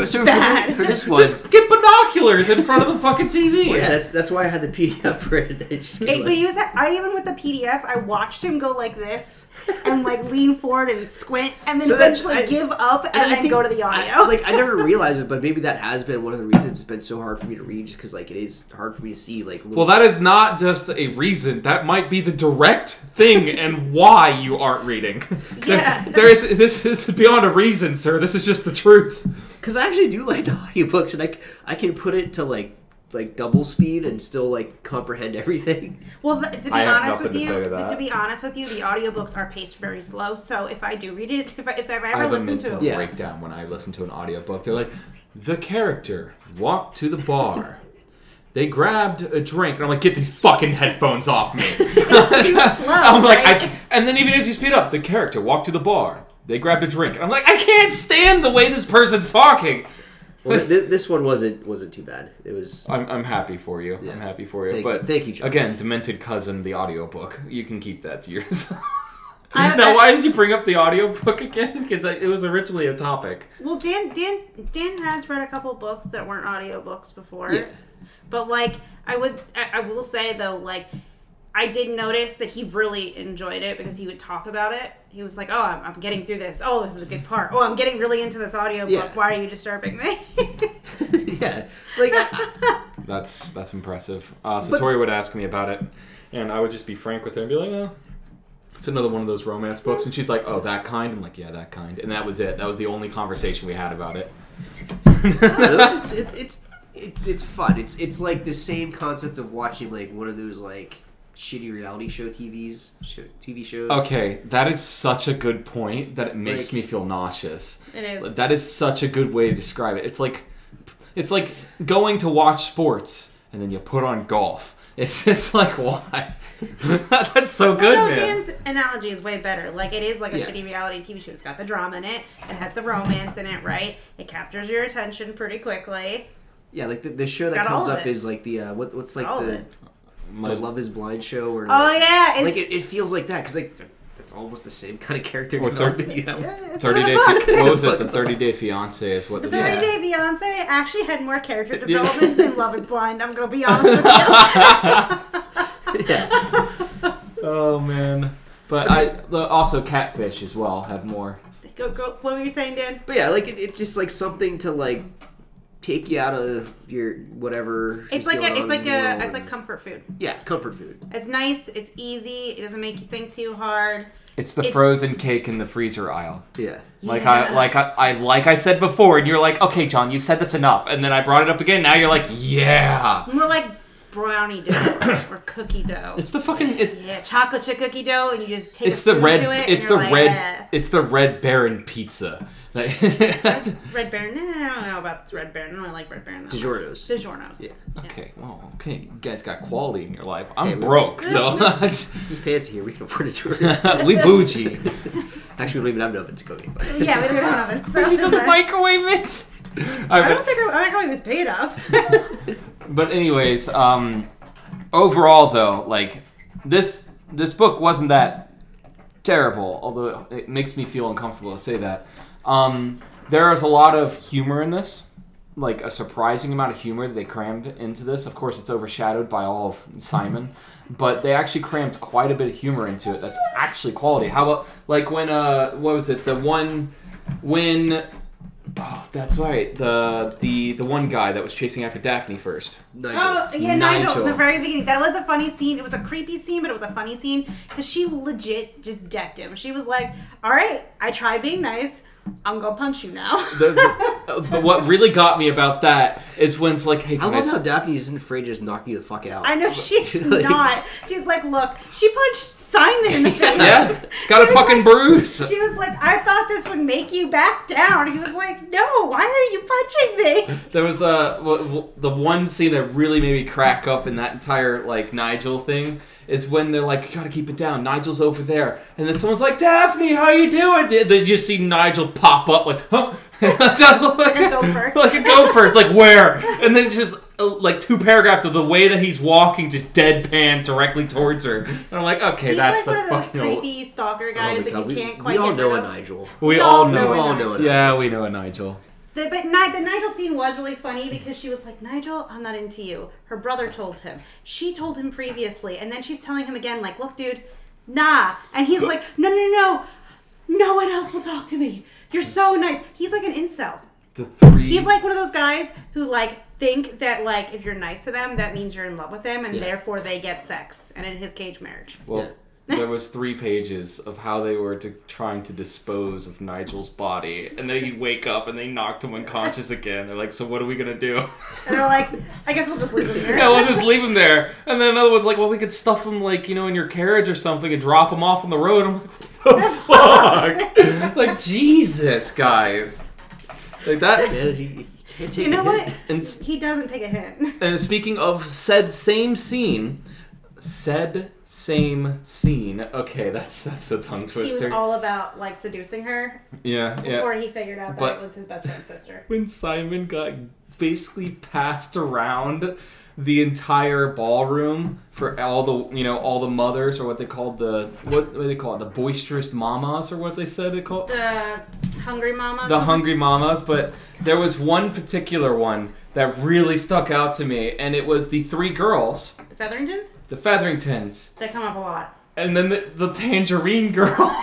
So so for, bad. for this one, Just get binoculars in front of the fucking TV. well, yeah, that's that's why I had the PDF for it. I just, like- but he was. I even with the PDF, I watched him go like this and like lean forward and squint, and then So eventually I- give up and, And then think- go to the audio. I, like I never *laughs* realized it, but maybe that has been one of the reasons it's been so hard for me to read, just because like it is hard for me to see like. Little, Well, that is not just a reason. That might be the direct thing *laughs* and why you aren't reading. *laughs* Yeah. there is this is beyond a reason, sir. This is just the truth. Because I actually do like the audiobooks, and i can put it to like like double speed and still like comprehend everything. Well, th- to be I honest with to you, to to be honest with you, the audiobooks are paced very slow. So if I do read it, if I, if I ever I have listen mental to, Yeah. breakdown when I listen to an audiobook. They're like, the character walked to the bar. They grabbed a drink, and I'm like, get these fucking headphones off me. *laughs* it's too slow. *laughs* I'm like, I right? ca- and then even if you speed up, the character walked to the bar. They grabbed a drink, and I'm like, I can't stand the way this person's talking. Well, th- th- this one wasn't wasn't too bad. It was. I'm, I'm happy for you. Yeah. I'm happy for you. Thank- but thank you, John. again, Demented Cousin, the audiobook. You can keep that to yourself. *laughs* I- *laughs* now, I- why did you bring up the audiobook again? Because it was originally a topic. Well, Dan, Dan, Dan has read a couple books that weren't audiobooks before. Yeah. But like, I would, I, I will say though, like, I did notice that he really enjoyed it because he would talk about it. He was like, "Oh, I'm, I'm getting through this. Oh, this is a good part. Oh, I'm getting really into this audiobook. Yeah. Why are you disturbing me?" *laughs* yeah, like *laughs* That's that's impressive. Uh, Satori would ask me about it, and I would just be frank with her and be like, "Oh, it's another one of those romance books." And she's like, "Oh, that kind." I'm like, "Yeah, that kind." And that was it. That was the only conversation we had about it. *laughs* it's it's it's, it, it's fun. It's it's like the same concept of watching like one of those like shitty reality show TVs show, TV shows. okay, that is such a good point that it makes Like- me feel nauseous. it is. That is such a good way to describe it. It's like it's like going to watch sports and then you put on golf. *laughs* It's just like why? *laughs* That's so good, no, man. Dan's analogy is way better. Like it is like a Yeah. shitty reality TV show. It's got the drama in it. It has the romance in it, right? It captures your attention pretty quickly. Yeah, like the, the show It's that comes up is like the uh, what what's like All the, it. My- the Love Is Blind show or Oh yeah, it's like it, it feels like that because like it's almost the same kind of character Or third- development you have. it's Thirty what day. Fi- what was it? The *laughs* thirty day fiance is what The 30 Yeah. Day Fiance actually had more character *laughs* development than Love is Blind. I'm gonna be *laughs* honest with you. yeah, Oh man. But I also catfish as well had more. go, go. What were you saying, Dan? but yeah, like it, it's just like something to like take you out of your whatever. It's like a, it's like a, world it's like comfort food. yeah, comfort food. It's nice. It's easy. It doesn't make you think too hard. It's the It's- frozen cake in the freezer aisle. Yeah, Like Yeah. I like I, I like I said before, and you're like, okay, John, you said that's enough, and then I brought it up again. Now you're like, yeah. We're like brownie dough *coughs* or cookie dough. It's the fucking it's yeah, chocolate chip cookie dough, and you just take it's a the red to it. it's the you're like, red "Yeah." it's the red baron pizza. Like, *laughs* Red Baron. Nah, I don't know about this Red Baron. I don't really like Red Baron. that much. DiGiorno's. DiGiorno's. Yeah. okay, well, okay, you guys got quality in your life. I'm Hey, broke, so *laughs* *laughs* We fancy here. We can afford it to we bougie. Actually, we don't even have an oven to cook it. But. Yeah, we don't have an oven. So we You just microwave it. I don't think our microwave was paid off. *laughs* But anyways, um, overall though, like this this book wasn't that terrible, although it makes me feel uncomfortable to say that. Um, there is a lot of humor in this, like a surprising amount of humor that they crammed into this. Of course, it's overshadowed by all of Simon, but they actually crammed quite a bit of humor into it. That's actually quality. How about like when uh, what was it? The one when. Oh, that's right. The the the one guy that was chasing after Daphne first. Nigel. Oh yeah, Nigel. Nigel. The very beginning. That was a funny scene. It was a creepy scene, but it was a funny scene because she legit just decked him. She was like, "All right, I tried being nice. I'm gonna punch you now." The, the, *laughs* uh, but what really got me about that is when it's like, hey I love guys, how Daphne isn't afraid to just knock you the fuck out. I know *laughs* she's Like- not. She's like, "Look, she punched Simon in the face." yeah, *laughs* got a fucking like- bruise. She was like, "I thought this would make you back down." He was like, "No, why are you punching me?" *laughs* There was uh, w- w- the one scene that really made me crack up in that entire like Nigel thing is when they're like, you gotta keep it down. Nigel's over there, and then someone's like, Daphne, how are you doing? They- They just see Nigel pop up like, huh? like a gopher. like a gopher. It's like where, and then just uh, like two paragraphs of the way that he's walking, just deadpan directly towards her. And I'm like, okay, He's that's like that's one of those fucking old. creepy stalker Oh guys my that you can't quite we all get know rid a of. Nigel. We We all all know. know We all a know a Yeah, we know a Nigel. The, but Ni- the Nigel scene was really funny because she was like, Nigel, I'm not into you. Her brother told him. She told him previously, and then she's telling him again, like, look, dude, nah. And he's like, no, no, no, no one else will talk to me. You're so nice. He's like an incel. The three. He's like one of those guys who like think that like if you're nice to them, that means you're in love with them, and Yeah. therefore they get sex. And in his cage marriage. Well, there was three pages of how they were to, trying to dispose of Nigel's body, and then he'd wake up and they knocked him unconscious again. They're like, "So what are we gonna do?" And they're like, I guess we'll just leave him here. yeah, we'll just leave him there. And then another one's like, "Well, we could stuff him like you know in your carriage or something and drop him off on the road." I'm like, "What the *laughs* fuck?" like Jesus, guys, like that. Man, you, you can't take You know a what? hit. And He doesn't take a hint. And speaking of said same scene, said same scene. Okay, that's that's a tongue He was twister. all about like seducing her yeah, yeah. before he figured out that But- it was his best friend's sister. When Simon got basically passed around the entire ballroom for all the you know all the mothers or what they called the what, what do they call it the boisterous mamas or what they said they called The hungry mamas the hungry mamas, but there was one particular one that really stuck out to me, and it was the three girls, The Featheringtons. the Featheringtons, They come up a lot. and then the, the tangerine *laughs* girl.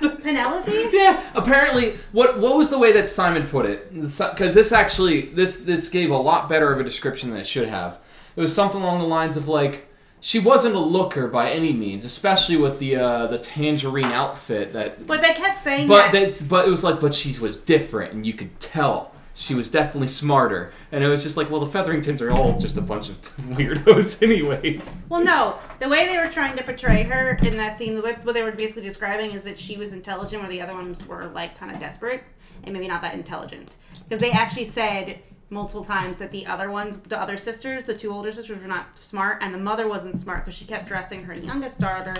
Penelope. yeah, apparently, what what was the way that Simon put it? Because this actually this this gave a lot better of a description than it should have. It was something along the lines of like. She wasn't a looker by any means, especially with the uh, the tangerine outfit that But they kept saying But that. they, but it was like, but she was different, and you could tell she was definitely smarter. And it was just like, well, the Featheringtons are all just a bunch of *laughs* weirdos, *laughs* anyways. well, no. The way they were trying to portray her in that scene, what what they were basically describing is that she was intelligent, where the other ones were like kind of desperate and maybe not that intelligent. Because they actually said multiple times that the other ones, the other sisters, the two older sisters, were not smart, and the mother wasn't smart because she kept dressing her youngest daughter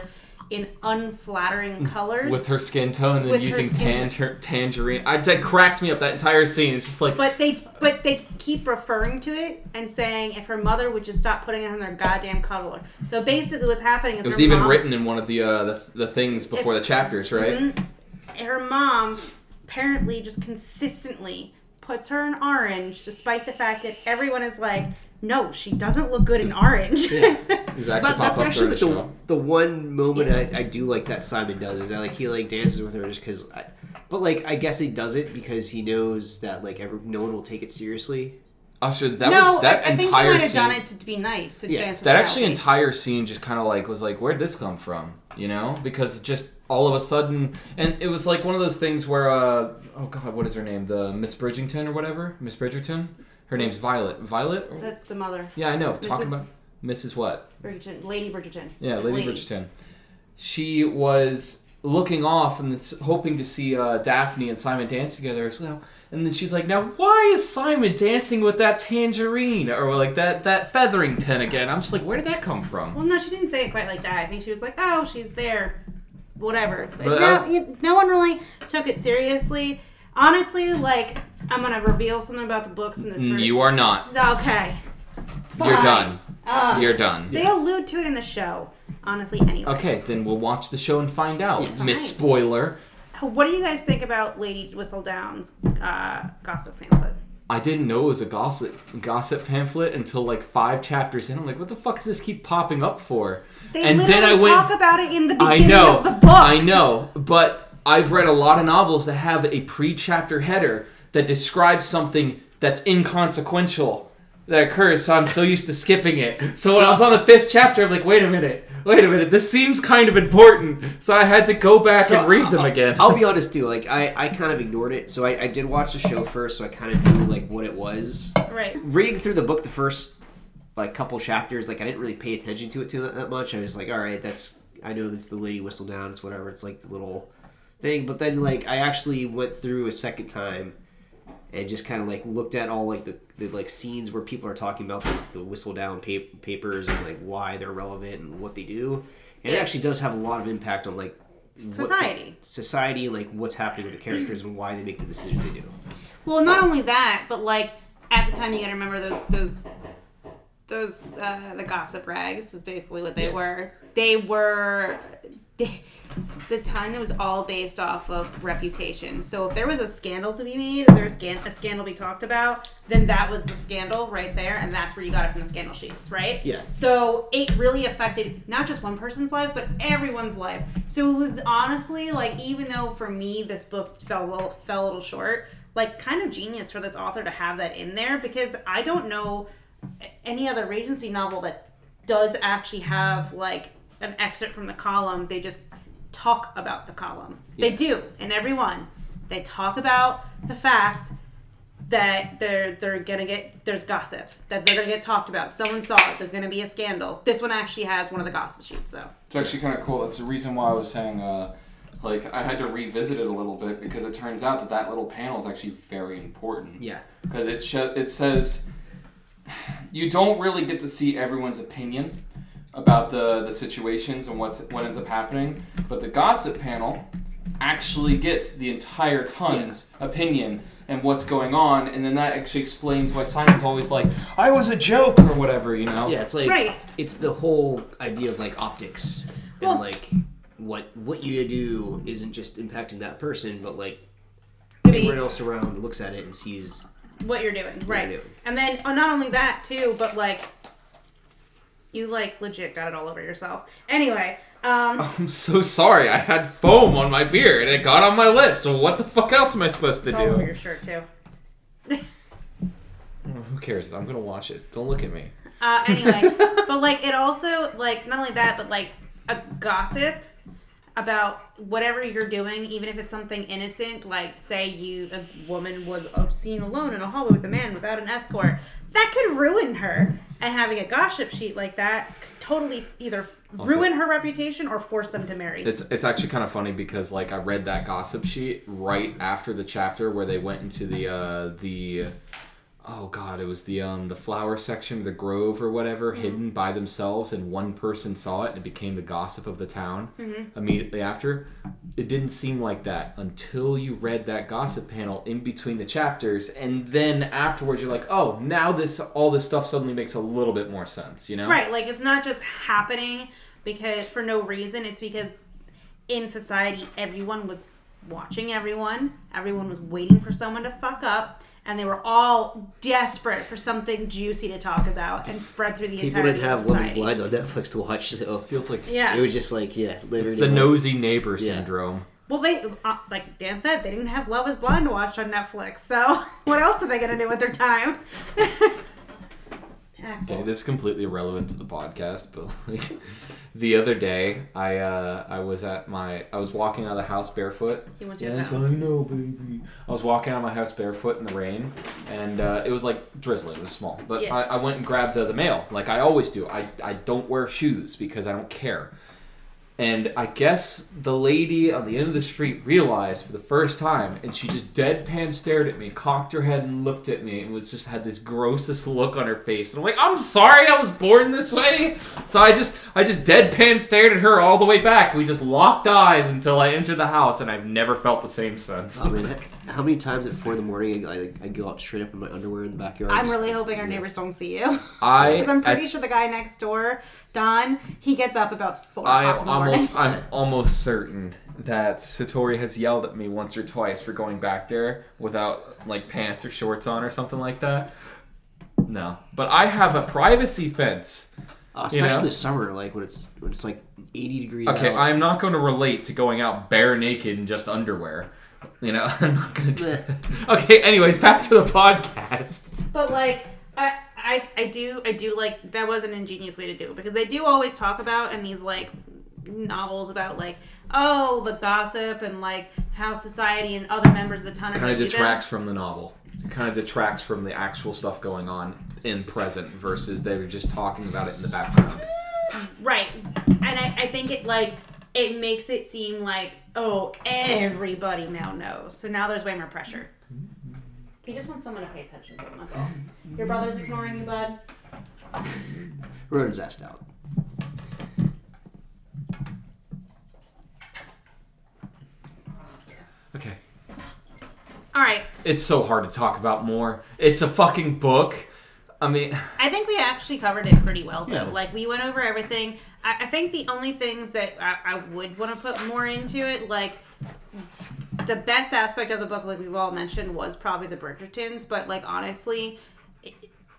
in unflattering colors. With her skin tone and then using skin tanger- tangerine, I that cracked me up. That entire scene. It's just like, But they but they keep referring to it and saying if her mother would just stop putting it on their goddamn cuddler. So basically, what's happening is it was even mom, written in one of the uh, the, the things before the chapters, right? Mhm. Her mom apparently just consistently puts her in orange, despite the fact that everyone is like, "No, she doesn't look good in orange." Yeah. *laughs* He's But that's actually like the the, the one moment I, I do like that Simon does is that like he like dances with her just because. But like I guess he does it because he knows that like every, no one will take it seriously. Usher, that no, was, that I, I think he entire might have done it to be nice to Yeah, dance with that actually entire scene just kind of like was like where'd this come from you know because just all of a sudden and it was like one of those things where uh oh god what is her name the miss bridgerton or whatever miss bridgerton her name's violet violet That's the mother. yeah i know talking Mrs. about Mrs. What? Bridgerton, Lady Bridgerton. Yeah, It's Lady, Bridgerton. She was looking off and this, hoping to see uh, Daphne and Simon dance together as well. And then she's like, "Now, why is Simon dancing with that tangerine or like that that Featherington again?" I'm just like, "Where did that come from?" Well, no, she didn't say it quite like that. I think she was like, "Oh, she's there, whatever." But But, no, uh, you- no one really took it seriously. Honestly, like I'm gonna reveal something about the books in this. Mm, ver- You are not. okay? You're done. Ugh. You're done. They allude to it in the show. Honestly, anyway. Okay, then we'll watch the show and find out. Yes. Miss Spoiler. What do you guys think about Lady Whistledown's uh, gossip pamphlet? I didn't know it was a gossip gossip pamphlet until like five chapters in. I'm like, what the fuck does this keep popping up for? They and literally then I went. talk about it in the I beginning know, of the book. I know, but I've read a lot of novels that have a pre-chapter header that describes something that's inconsequential that occurs. So I'm so used to skipping it. So when I was on the fifth chapter, I'm like, wait a minute, wait a minute, this seems kind of important. So I had to go back So, and read them I'll- again. I'll be *laughs* honest too. Like I, I kind of ignored it. So I, I did watch the show first, so I kind of knew like what it was. Right. Reading through the book, the first like couple chapters, like I didn't really pay attention to it too that, that much. I was like, all right, that's I know that's the lady Whistledown. It's whatever. It's like the little thing. But then like I actually went through a second time and just kind of like looked at all like the, the like scenes where people are talking about the, the Whistledown pa- papers and like why they're relevant and what they do. And it actually does have a lot of impact on like what the- Society. society, like what's happening with the characters and why they make the decisions they do. Well, not only that, but like at the time, you got to remember those those those uh, the gossip rags is basically what they Yeah. were. They were. They, the ton was all based off of reputation. So if there was a scandal to be made, if there's scan- a scandal to be talked about, then that was the scandal right there, and that's where you got it from the scandal sheets, right? Yeah. So it really affected not just one person's life, but everyone's life. So it was honestly like, even though for me this book fell a little, fell a little short, like kind of genius for this author to have that in there because I don't know any other Regency novel that does actually have like an excerpt from the column. They just talk about the column. They do in every one. They talk about the fact that they're they're gonna get there's gossip that they're gonna get talked about. Someone saw it. There's gonna be a scandal. This one actually has one of the gossip sheets though. It's actually kind of cool. That's the reason why I was saying, uh, like, I had to revisit it a little bit because it turns out that that little panel is actually very important. Yeah. Because it sh- it says you don't really get to see everyone's opinion about the the situations and what's what ends up happening, but the gossip panel actually gets the entire ton's opinion and what's going on, and then that actually explains why Simon's always like, "I was a joke" or whatever, you know. Yeah, it's like Right. it's the whole idea of like optics Well- and like what what you do isn't just impacting that person, but like everyone else around looks at it and sees. what you're doing, right? doing. And then oh, not only that too, but like you like legit got it all over yourself. Anyway, um, *laughs* I'm so sorry. I had foam on my beard and it got on my lips. So what the fuck else am I supposed to it's all over do? your shirt too. *laughs* Who cares? I'm gonna watch it. Don't look at me. Uh, anyway, *laughs* but like it also like not only that, but like a gossip about whatever you're doing, even if it's something innocent, like say you a woman was uh, seen alone in a hallway with a man without an escort, that could ruin her. And having a gossip sheet like that could totally either ruin her reputation or force them to marry. It's it's actually kind of funny because like I read that gossip sheet right after the chapter where they went into the uh the oh god it was the um the flower section the grove or whatever hidden by themselves and one person saw it and it became the gossip of the town immediately after it didn't seem like that until you read that gossip panel in between the chapters and then afterwards you're like oh now this all this stuff suddenly makes a little bit more sense you know Right, like it's not just happening because for no reason. It's because in society everyone was watching everyone. Everyone was waiting for someone to fuck up, and they were all desperate for something juicy to talk about and spread through the People entire People didn't have Love is. Blind on Netflix to watch, so it feels like Yeah. it was just like yeah, literally it's the like- nosy neighbor Yeah. syndrome Well, they uh, like Dan said, they didn't have Love Is Blind to watch on Netflix. So *laughs* what else are they gonna do with their time? *laughs* Okay, this is completely irrelevant to the podcast, but like the other day, I uh, I was at my I was walking out of the house barefoot. He wants you to Yes, I know. know, baby. I was walking out of my house barefoot in the rain, and uh, it was like drizzling. It was small, but Yeah. I, I went and grabbed uh, the mail like I always do. I I don't wear shoes because I don't care. And I guess the lady on the end of the street realized for the first time, and she just deadpan stared at me, cocked her head and looked at me, and was just had this grossest look on her face. And I'm like, I'm sorry, I was born this way. So I just, I just deadpan stared at her all the way back. We just locked eyes until I entered the house, and I've never felt the same since. *laughs* Man, how many times at four in the morning I, I, I go out straight up in my underwear in the backyard? I'm just really hoping our yeah. neighbors don't see you. I, *laughs* Because I'm pretty at- sure the guy next door, Don, he gets up about four I o'clock in the morning. almost, I'm *laughs* almost certain that Satori has yelled at me once or twice for going back there without like pants or shorts on or something like that. No, but I have a privacy fence. Uh, especially You know? this summer, like when it's when it's like 80 degrees Okay, out. I'm not going to relate to going out bare naked in just underwear. You know, *laughs* I'm not going to do it. Okay, anyways, back to the podcast. But like, I, I, I do, I do like that was an ingenious way to do it because they do always talk about in these like novels about like oh the gossip and like how society and other members of the town are Kind of detracts from the novel. Kind of detracts from the actual stuff going on in present versus they were just talking about it in the background. right and I, I think it like it makes it seem like oh everybody now knows so now there's way more pressure he just wants someone to pay attention to him that's all your brother's ignoring you bud Ronan's asked out. Okay. all right It's so hard to talk about more. It's a fucking book. I mean, *sighs* I think we actually covered it pretty well, though. Yeah. Like we went over everything. I, I think the only things that I, I would want to put more into it, like the best aspect of the book, like we've all mentioned, was probably the Bridgertons. But like honestly,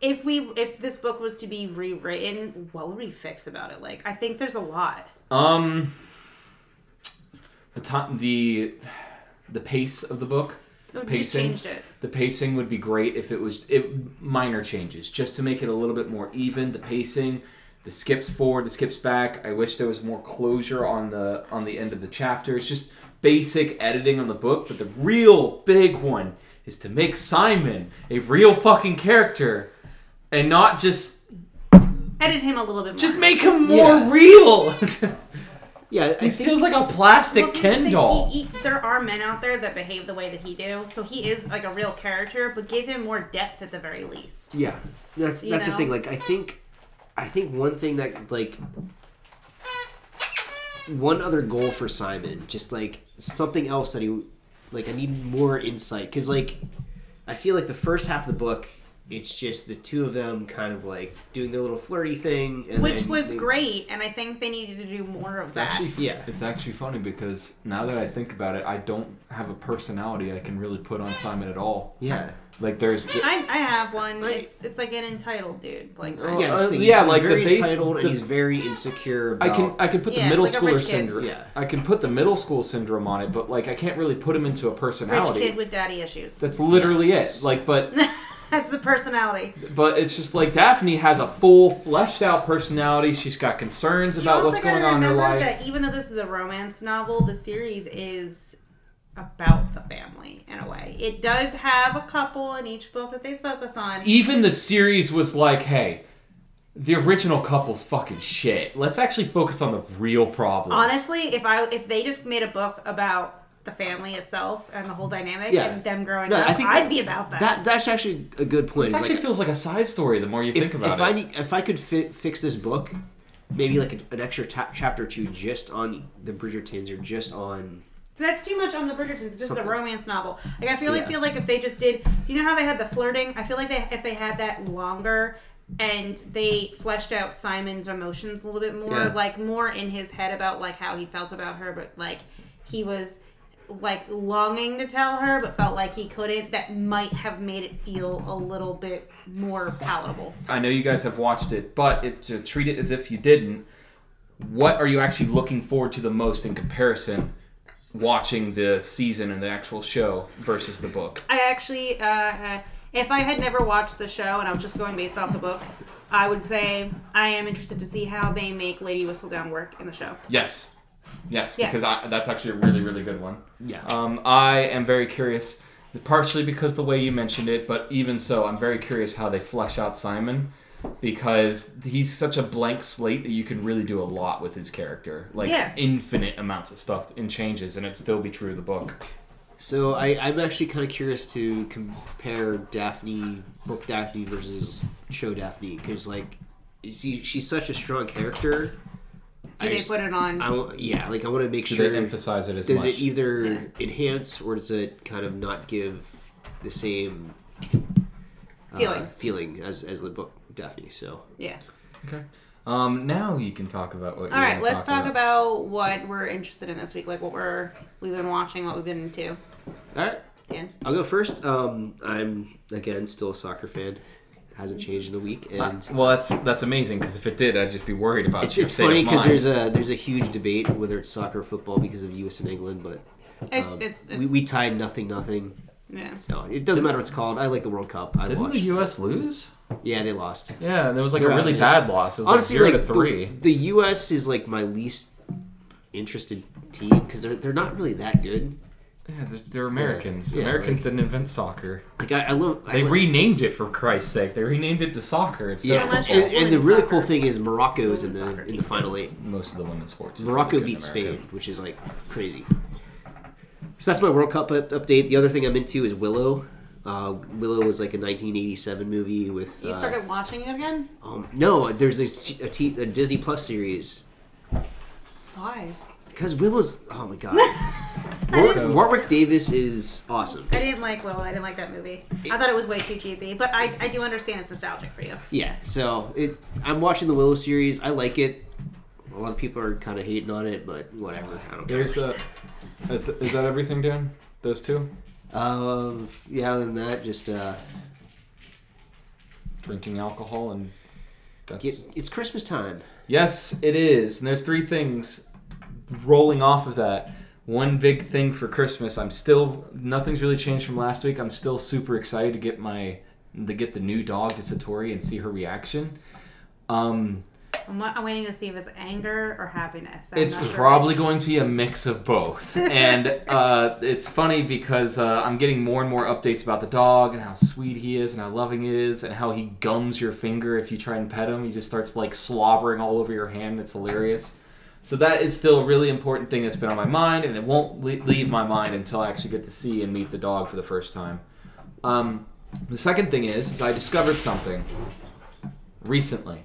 if we if this book was to be rewritten, what would we fix about it? Like I think there's a lot. um, the time, the the pace of the book, Pacing? the pacing would be great if it was it minor changes just to make it a little bit more even. The pacing, the skips forward, the skips back. I wish there was more closure on the on the end of the chapter. It's Just basic editing on the book, but the real big one is to make Simon a real fucking character and not just Edit him a little bit more. just make him more Yeah. real. *laughs* Yeah, he feels like a plastic Well, see, here's the Ken doll. he- he- there are men out there that behave the way that he do, so he is like a real character. But give him more depth at the very least. Yeah, that's You that's the thing. Like, I think, I think one thing that like, one other goal for Simon, just like something else that he, like, I need more insight because like, I feel like the first half of the book, it's just the two of them kind of like doing their little flirty thing, and which was they- great, and I think they needed to do more of It's that. actually Yeah. It's actually funny because now that I think about it, I don't have a personality I can really put on Simon at all. Yeah, Like there's I, I have one. Right. It's it's like an entitled dude. Like Oh, yeah, uh, this thing, yeah, he's like the very base- entitled and the- he's very insecure. I About, can I could put the Yeah, middle like a schooler rich kid. syndrome. Yeah. I can put the middle school syndrome on it, but like I can't really put him into a rich personality. kid with daddy issues. That's literally it. Like, but *laughs* That's the personality. but it's just like Daphne has a full fleshed out personality. She's got concerns You about also what's going gotta on in her remember life. That even though this is a romance novel, the series is about the family in a way. It does have a couple in each book that they focus on. Even the series was like, hey. The original couple's fucking shit. Let's actually focus on the real problem. Honestly, if I if they just made a book about the family itself and the whole dynamic Yeah. and them growing No, up, I think I'd that- be about that. that that's actually a good point. It actually like, feels like a side story the more you if, think about if it. I need, if I could fi- fix this book, maybe like an, an extra ta- chapter or two just on the Bridgertons or just on So that's too much on the Bridgertons. This is a romance novel. Like I really Yeah. feel like if they just did, do you know how they had the flirting? I feel like they if they had that longer and they fleshed out Simon's emotions a little bit more, Yeah. like more in his head about like how he felt about her, but like he was like longing to tell her but felt like he couldn't that might have made it feel a little bit more palatable I know you guys have watched it, but if, to treat it as if you didn't, what are you actually looking forward to the most in comparison watching the season and the actual show versus the book? i actually uh, uh if i had never watched the show and i was just going based off the book I would say I am interested to see how they make Lady Whistledown work in the show. Yes. Yes, Yeah. because I, that's actually a really, really good one. Yeah. Um, I am very curious, partially because the way you mentioned it, but even so, I'm very curious how they flesh out Simon because he's such a blank slate that you can really do a lot with his character. Like Yeah. infinite amounts of stuff and changes, and it still be true to the book. So I, I'm actually kind of curious to compare Daphne, book Daphne versus show Daphne, because like, you see, she's such a strong character. Do I they just- put it on? I w- yeah, like I want to make Do sure. they emphasize it as much. does much? it either Yeah. enhance or does it kind of not give the same uh, Feeling. feeling as as the book Daphne? So yeah. okay. Um, now you can talk about what. All you right, let's talk about what we're interested in this week, like what we're we've been watching, what we've been into. all right, Dan, I'll go first. Um, I'm again still a soccer fan. Hasn't changed in a week, and Uh, well, that's that's amazing because if it did, I'd just be worried about. It's, it's funny because there's a there's a huge debate whether it's soccer or football because of U.S. and England, but it's um, it's, it's we, we tied nothing nothing, yeah. so it doesn't matter what it's called. I like the World Cup. I Didn't watched. the U.S. lose? Yeah, they lost. Yeah, and it was like They're a out, really yeah. bad loss. It was Honestly, like zero like to three. The, the U.S. is like my least interested team because they're they're not really that good. Yeah, they're, they're Americans. Yeah, Americans like- didn't invent soccer. Like I, I love. I They li- renamed it for Christ's sake. They renamed it to soccer instead yeah, of Unless football. and, and the really soccer. cool thing is Morocco is in the soccer in the final eight. Most of the women's sports. Morocco really beat Spain, which is like crazy. So that's my World Cup update. The other thing I'm into is Willow. Uh, Willow was like a 1987 movie with. You uh, started watching it again? Um, no, there's a, se- a, T, a Disney Plus series Why? because Willow's. Oh my god, *laughs* So- War- Warwick Davis is awesome. I didn't like Willow. I didn't like that movie. I thought it was way too cheesy, but I, I do understand it's nostalgic for you. Yeah, so it. I'm watching the Willow series. I like it. A lot of people are kind of hating on it, but whatever. I don't care. There's uh, is, is that everything, Dan? Those two? Um, yeah, other than that, just uh, Drinking alcohol and that's get, it's Christmas time. Yes, it is. And there's three things rolling off of that. One big thing for Christmas. I'm still nothing's really changed from last week. I'm still super excited to get my to get the new dog to Satori and see her reaction. Um, I'm, I'm waiting to see if it's anger or happiness. I'm it's sure probably going to be a mix of both. *laughs* And uh, it's funny because uh, I'm getting more and more updates about the dog and how sweet he is and how loving he is and how he gums your finger if you try and pet him. He just starts like slobbering all over your hand. It's hilarious. So that is still a really important thing that's been on my mind, and it won't leave my mind until I actually get to see and meet the dog for the first time. Um, the second thing is, is I discovered something recently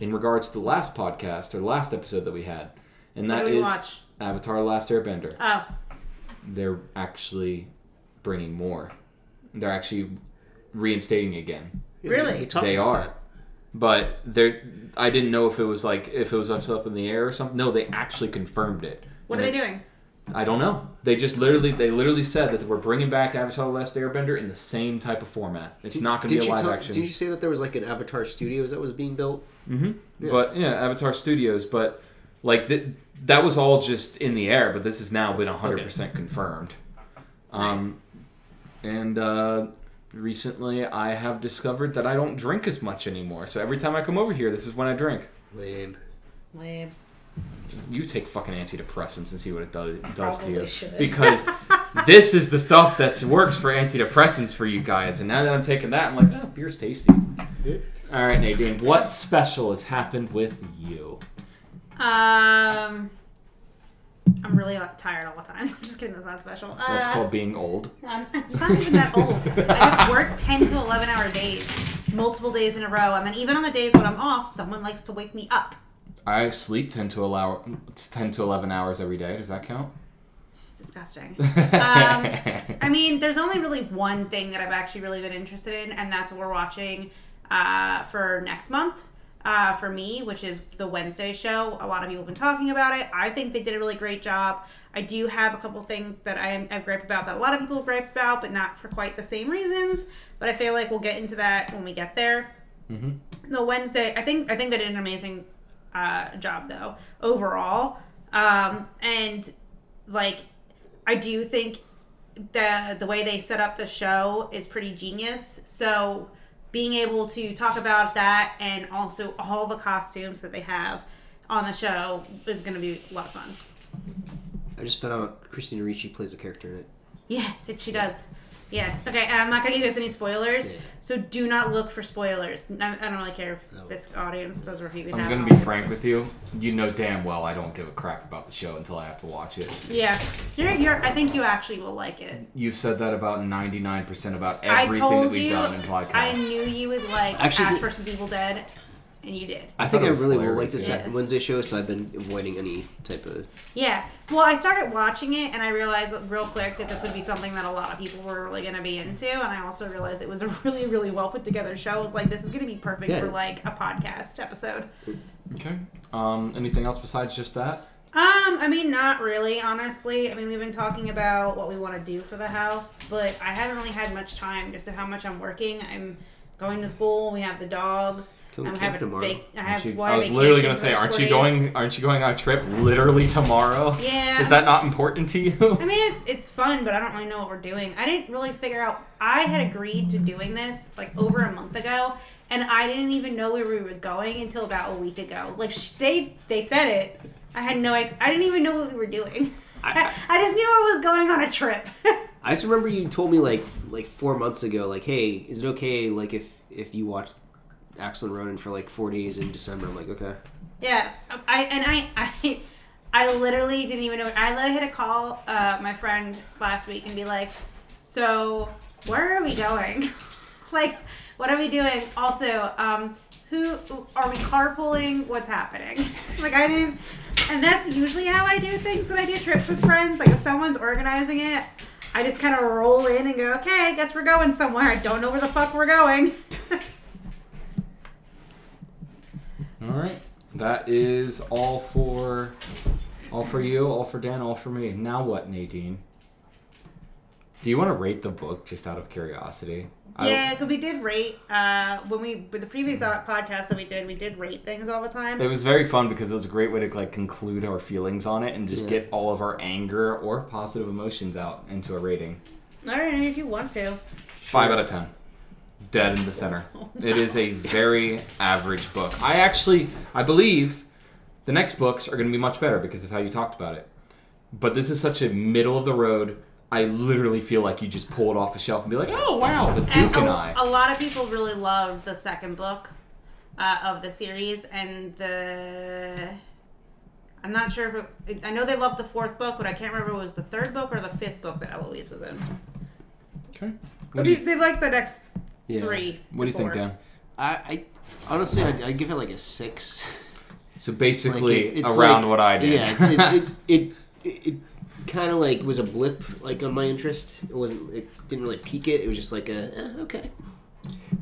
in regards to the last podcast or the last episode that we had, and What that we is watch? Avatar: Last Airbender. Oh, They're actually bringing more. They're actually reinstating again. Really? They are. that. But there, I didn't know if it was like if it was up up in the air or something. No, they actually confirmed it. what are they it- doing? I don't know. They just literally, they literally said that we're bringing back Avatar: The Last Airbender in the same type of format. It's not going to be a live tell- action. Did you say that there was like an Avatar Studios that was being built? hmm Yeah. But yeah, Avatar Studios. But like th- that was all just in the air. But this has now been hundred percent confirmed. Um, and uh, recently, I have discovered that I don't drink as much anymore. So every time I come over here, this is when I drink. Lame. Lame. You take fucking antidepressants and see what it does does to you. should. Because *laughs* this is the stuff that works for antidepressants for you guys. And now that I'm taking that, I'm like, oh, beer's tasty. All right, Nadine, what special has happened with you? Um, I'm really uh, tired all the time. *laughs* I'm just kidding. That's not special. Uh, That's called being old. *laughs* Um, it's not even that old. I just work 10 to 11 hour days, multiple days in a row. And then even on the days when I'm off, someone likes to wake me up. I sleep 10 to, allow, 10 to 11 hours every day. Does that count? Disgusting. *laughs* Um, I mean, there's only really one thing that I've actually really been interested in, and that's what we're watching uh, for next month. Uh, for me, which is the Wednesday show. A lot of people have been talking about it. I think they did a really great job. I do have a couple things that I am I gripe about that a lot of people gripe about, but not for quite the same reasons. But I feel like we'll get into that when we get there. Mhm. The Wednesday, I think I think they did an amazing uh, job though overall, um, and like I do think the the way they set up the show is pretty genius. So being able to talk about that and also all the costumes that they have on the show is going to be a lot of fun. I just found out Christina Ricci plays a character in it. Yeah, it, she does. Yeah. Okay, I'm not gonna give you guys any spoilers, Yeah. so do not look for spoilers. I, I don't really care if No. this audience does review it. I'm now. gonna be frank with you. You know damn well I don't give a crap about the show until I have to watch it. Yeah, you're, you're. I think you actually will like it. You've said that about 99% about I everything that we've you. done in podcasts. I knew you would like Actually, Ash versus Evil Dead, and you did. I, I think I it really will like hilarious, this yeah. Wednesday show, so I've been avoiding any type of. Yeah. Well, I started watching it, and I realized real quick that this would be something that a lot of people were really gonna be into, and I also realized it was a *laughs* really, really well put together show. I was like, this is gonna be perfect Yeah. for like a podcast episode. Okay. Um, anything else besides just that? Um, I mean, not really, honestly. I mean, we've been talking about what we want to do for the house, but I haven't really had much time just to how much I'm working. I'm going to school. We have the dogs. Go I'm camp having tomorrow. vac- I have. Aren't you- well, I was literally gonna say, aren't four you going? Aren't you going on a trip literally tomorrow? Yeah. Is that not important to you? I mean, it's it's fun, but I don't really know what we're doing. I didn't really figure out. I had agreed to doing this like over a month ago, and I didn't even know where we were going until about a week ago. Like sh- they they said it. I had no. ex- I didn't even know what we were doing. I, I *laughs* just knew I was going on a trip. *laughs* I just remember you told me like like four months ago, like, hey, is it okay like if if you watch Axel and Ronan for like four days in December? I'm like, okay. Yeah, I and I *laughs* I I literally didn't even know. I had to call uh, my friend last week and be like, "So where are we going? *laughs* like, what are we doing? Also, um, who are we carpooling? What's happening? *laughs* like, I didn't." And that's usually how I do things when I do trips with friends. Like, if someone's organizing it, I just kind of roll in and go, "Okay, I guess we're going somewhere. I don't know where the fuck we're going." All right. That is all for all for you, all for Dan, all for me. Now what, Nadine? Do you want to rate the book just out of curiosity? Yeah, because we did rate uh, when we with the previous uh, podcast that we did. We did rate things all the time. It was very fun because it was a great way to like conclude our feelings on it and just Yeah. get all of our anger or positive emotions out into a rating. All right, if you want to. Five out of ten. Dead in the center. It is a very average book. I actually, I believe, the next books are going to be much better because of how you talked about it. But this is such a middle of the road. I literally feel like you just pull it off the shelf and be like, "Oh wow, the Duke And and I." a lot of people really loved the second book uh, of the series, and the. I'm not sure if it, I know they loved the fourth book, but I can't remember if it was the third book or the fifth book that Eloise was in. Okay. But What do you, they like the next Yeah. three. what do you to think. Dan? I, I honestly, I'd, I'd give it like a six. *laughs* So basically, Like, it- it's around like- what I did. Yeah, it's, it, it, *laughs* it, it, it kind of like was a blip like on my interest. It wasn't. It didn't really peak it. It was just like a eh, okay.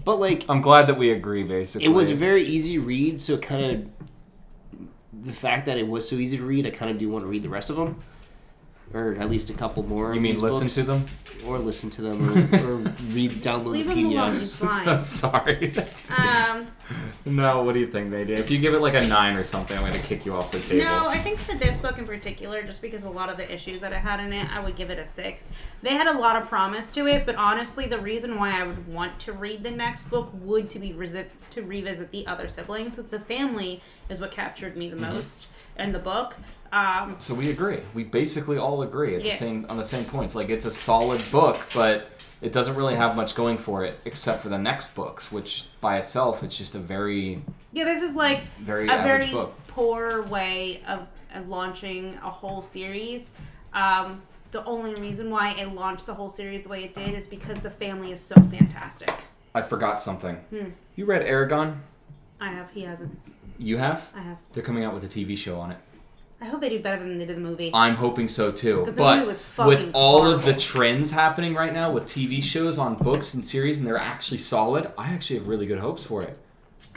But like I'm glad that we agree. Basically, it was a very easy read, so kind of the fact that it was so easy to read, I kind of do want to read the rest of them, or at least a couple more. You of mean these listen books. to them? or listen to them, or, or read *laughs* download Leave the them alone. It's *laughs* PDFs. so fine. sorry. Um, *laughs* no, what do you think, Nadine? If you give it like a nine or something, I'm gonna kick you off the table. No, I think for this book in particular, just because a lot of the issues that I had in it, I would give it a six. They had a lot of promise to it, but honestly, the reason why I would want to read the next book would to be resi- to revisit the other siblings, because the family is what captured me the Mm-hmm. most in the book. Um, So we agree. We basically all agree at Yeah. the same on the same points. Like it's a solid book, but it doesn't really have much going for it except for the next books, which by itself it's just a very yeah, this is like very a very book. poor way of, of launching a whole series. Um, the only reason why it launched the whole series the way it did is because the family is so fantastic. I forgot something. Hmm. You read Eragon? I have, he hasn't. You have? I have. They're coming out with a TV show on it. I hope they do better than they did the movie. I'm hoping so too. 'Cause the But movie was fucking with all of the trends happening right now with TV shows on books and series and they're actually solid, I actually have really good hopes for it.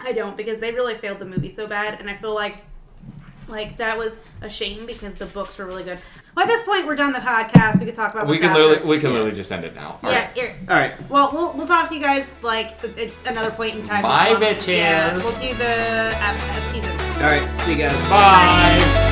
I don't because they really failed the movie so bad, and I feel like like that was a shame because the books were really good. Well, at this point, we're done the podcast. We could talk about We this can after. literally we can literally just end it now. All yeah. right. Here. All right. Well, we'll we'll talk to you guys like at another point in time. Bye, as well. bitches. Yeah, we'll do the season. All right. See you guys. Bye.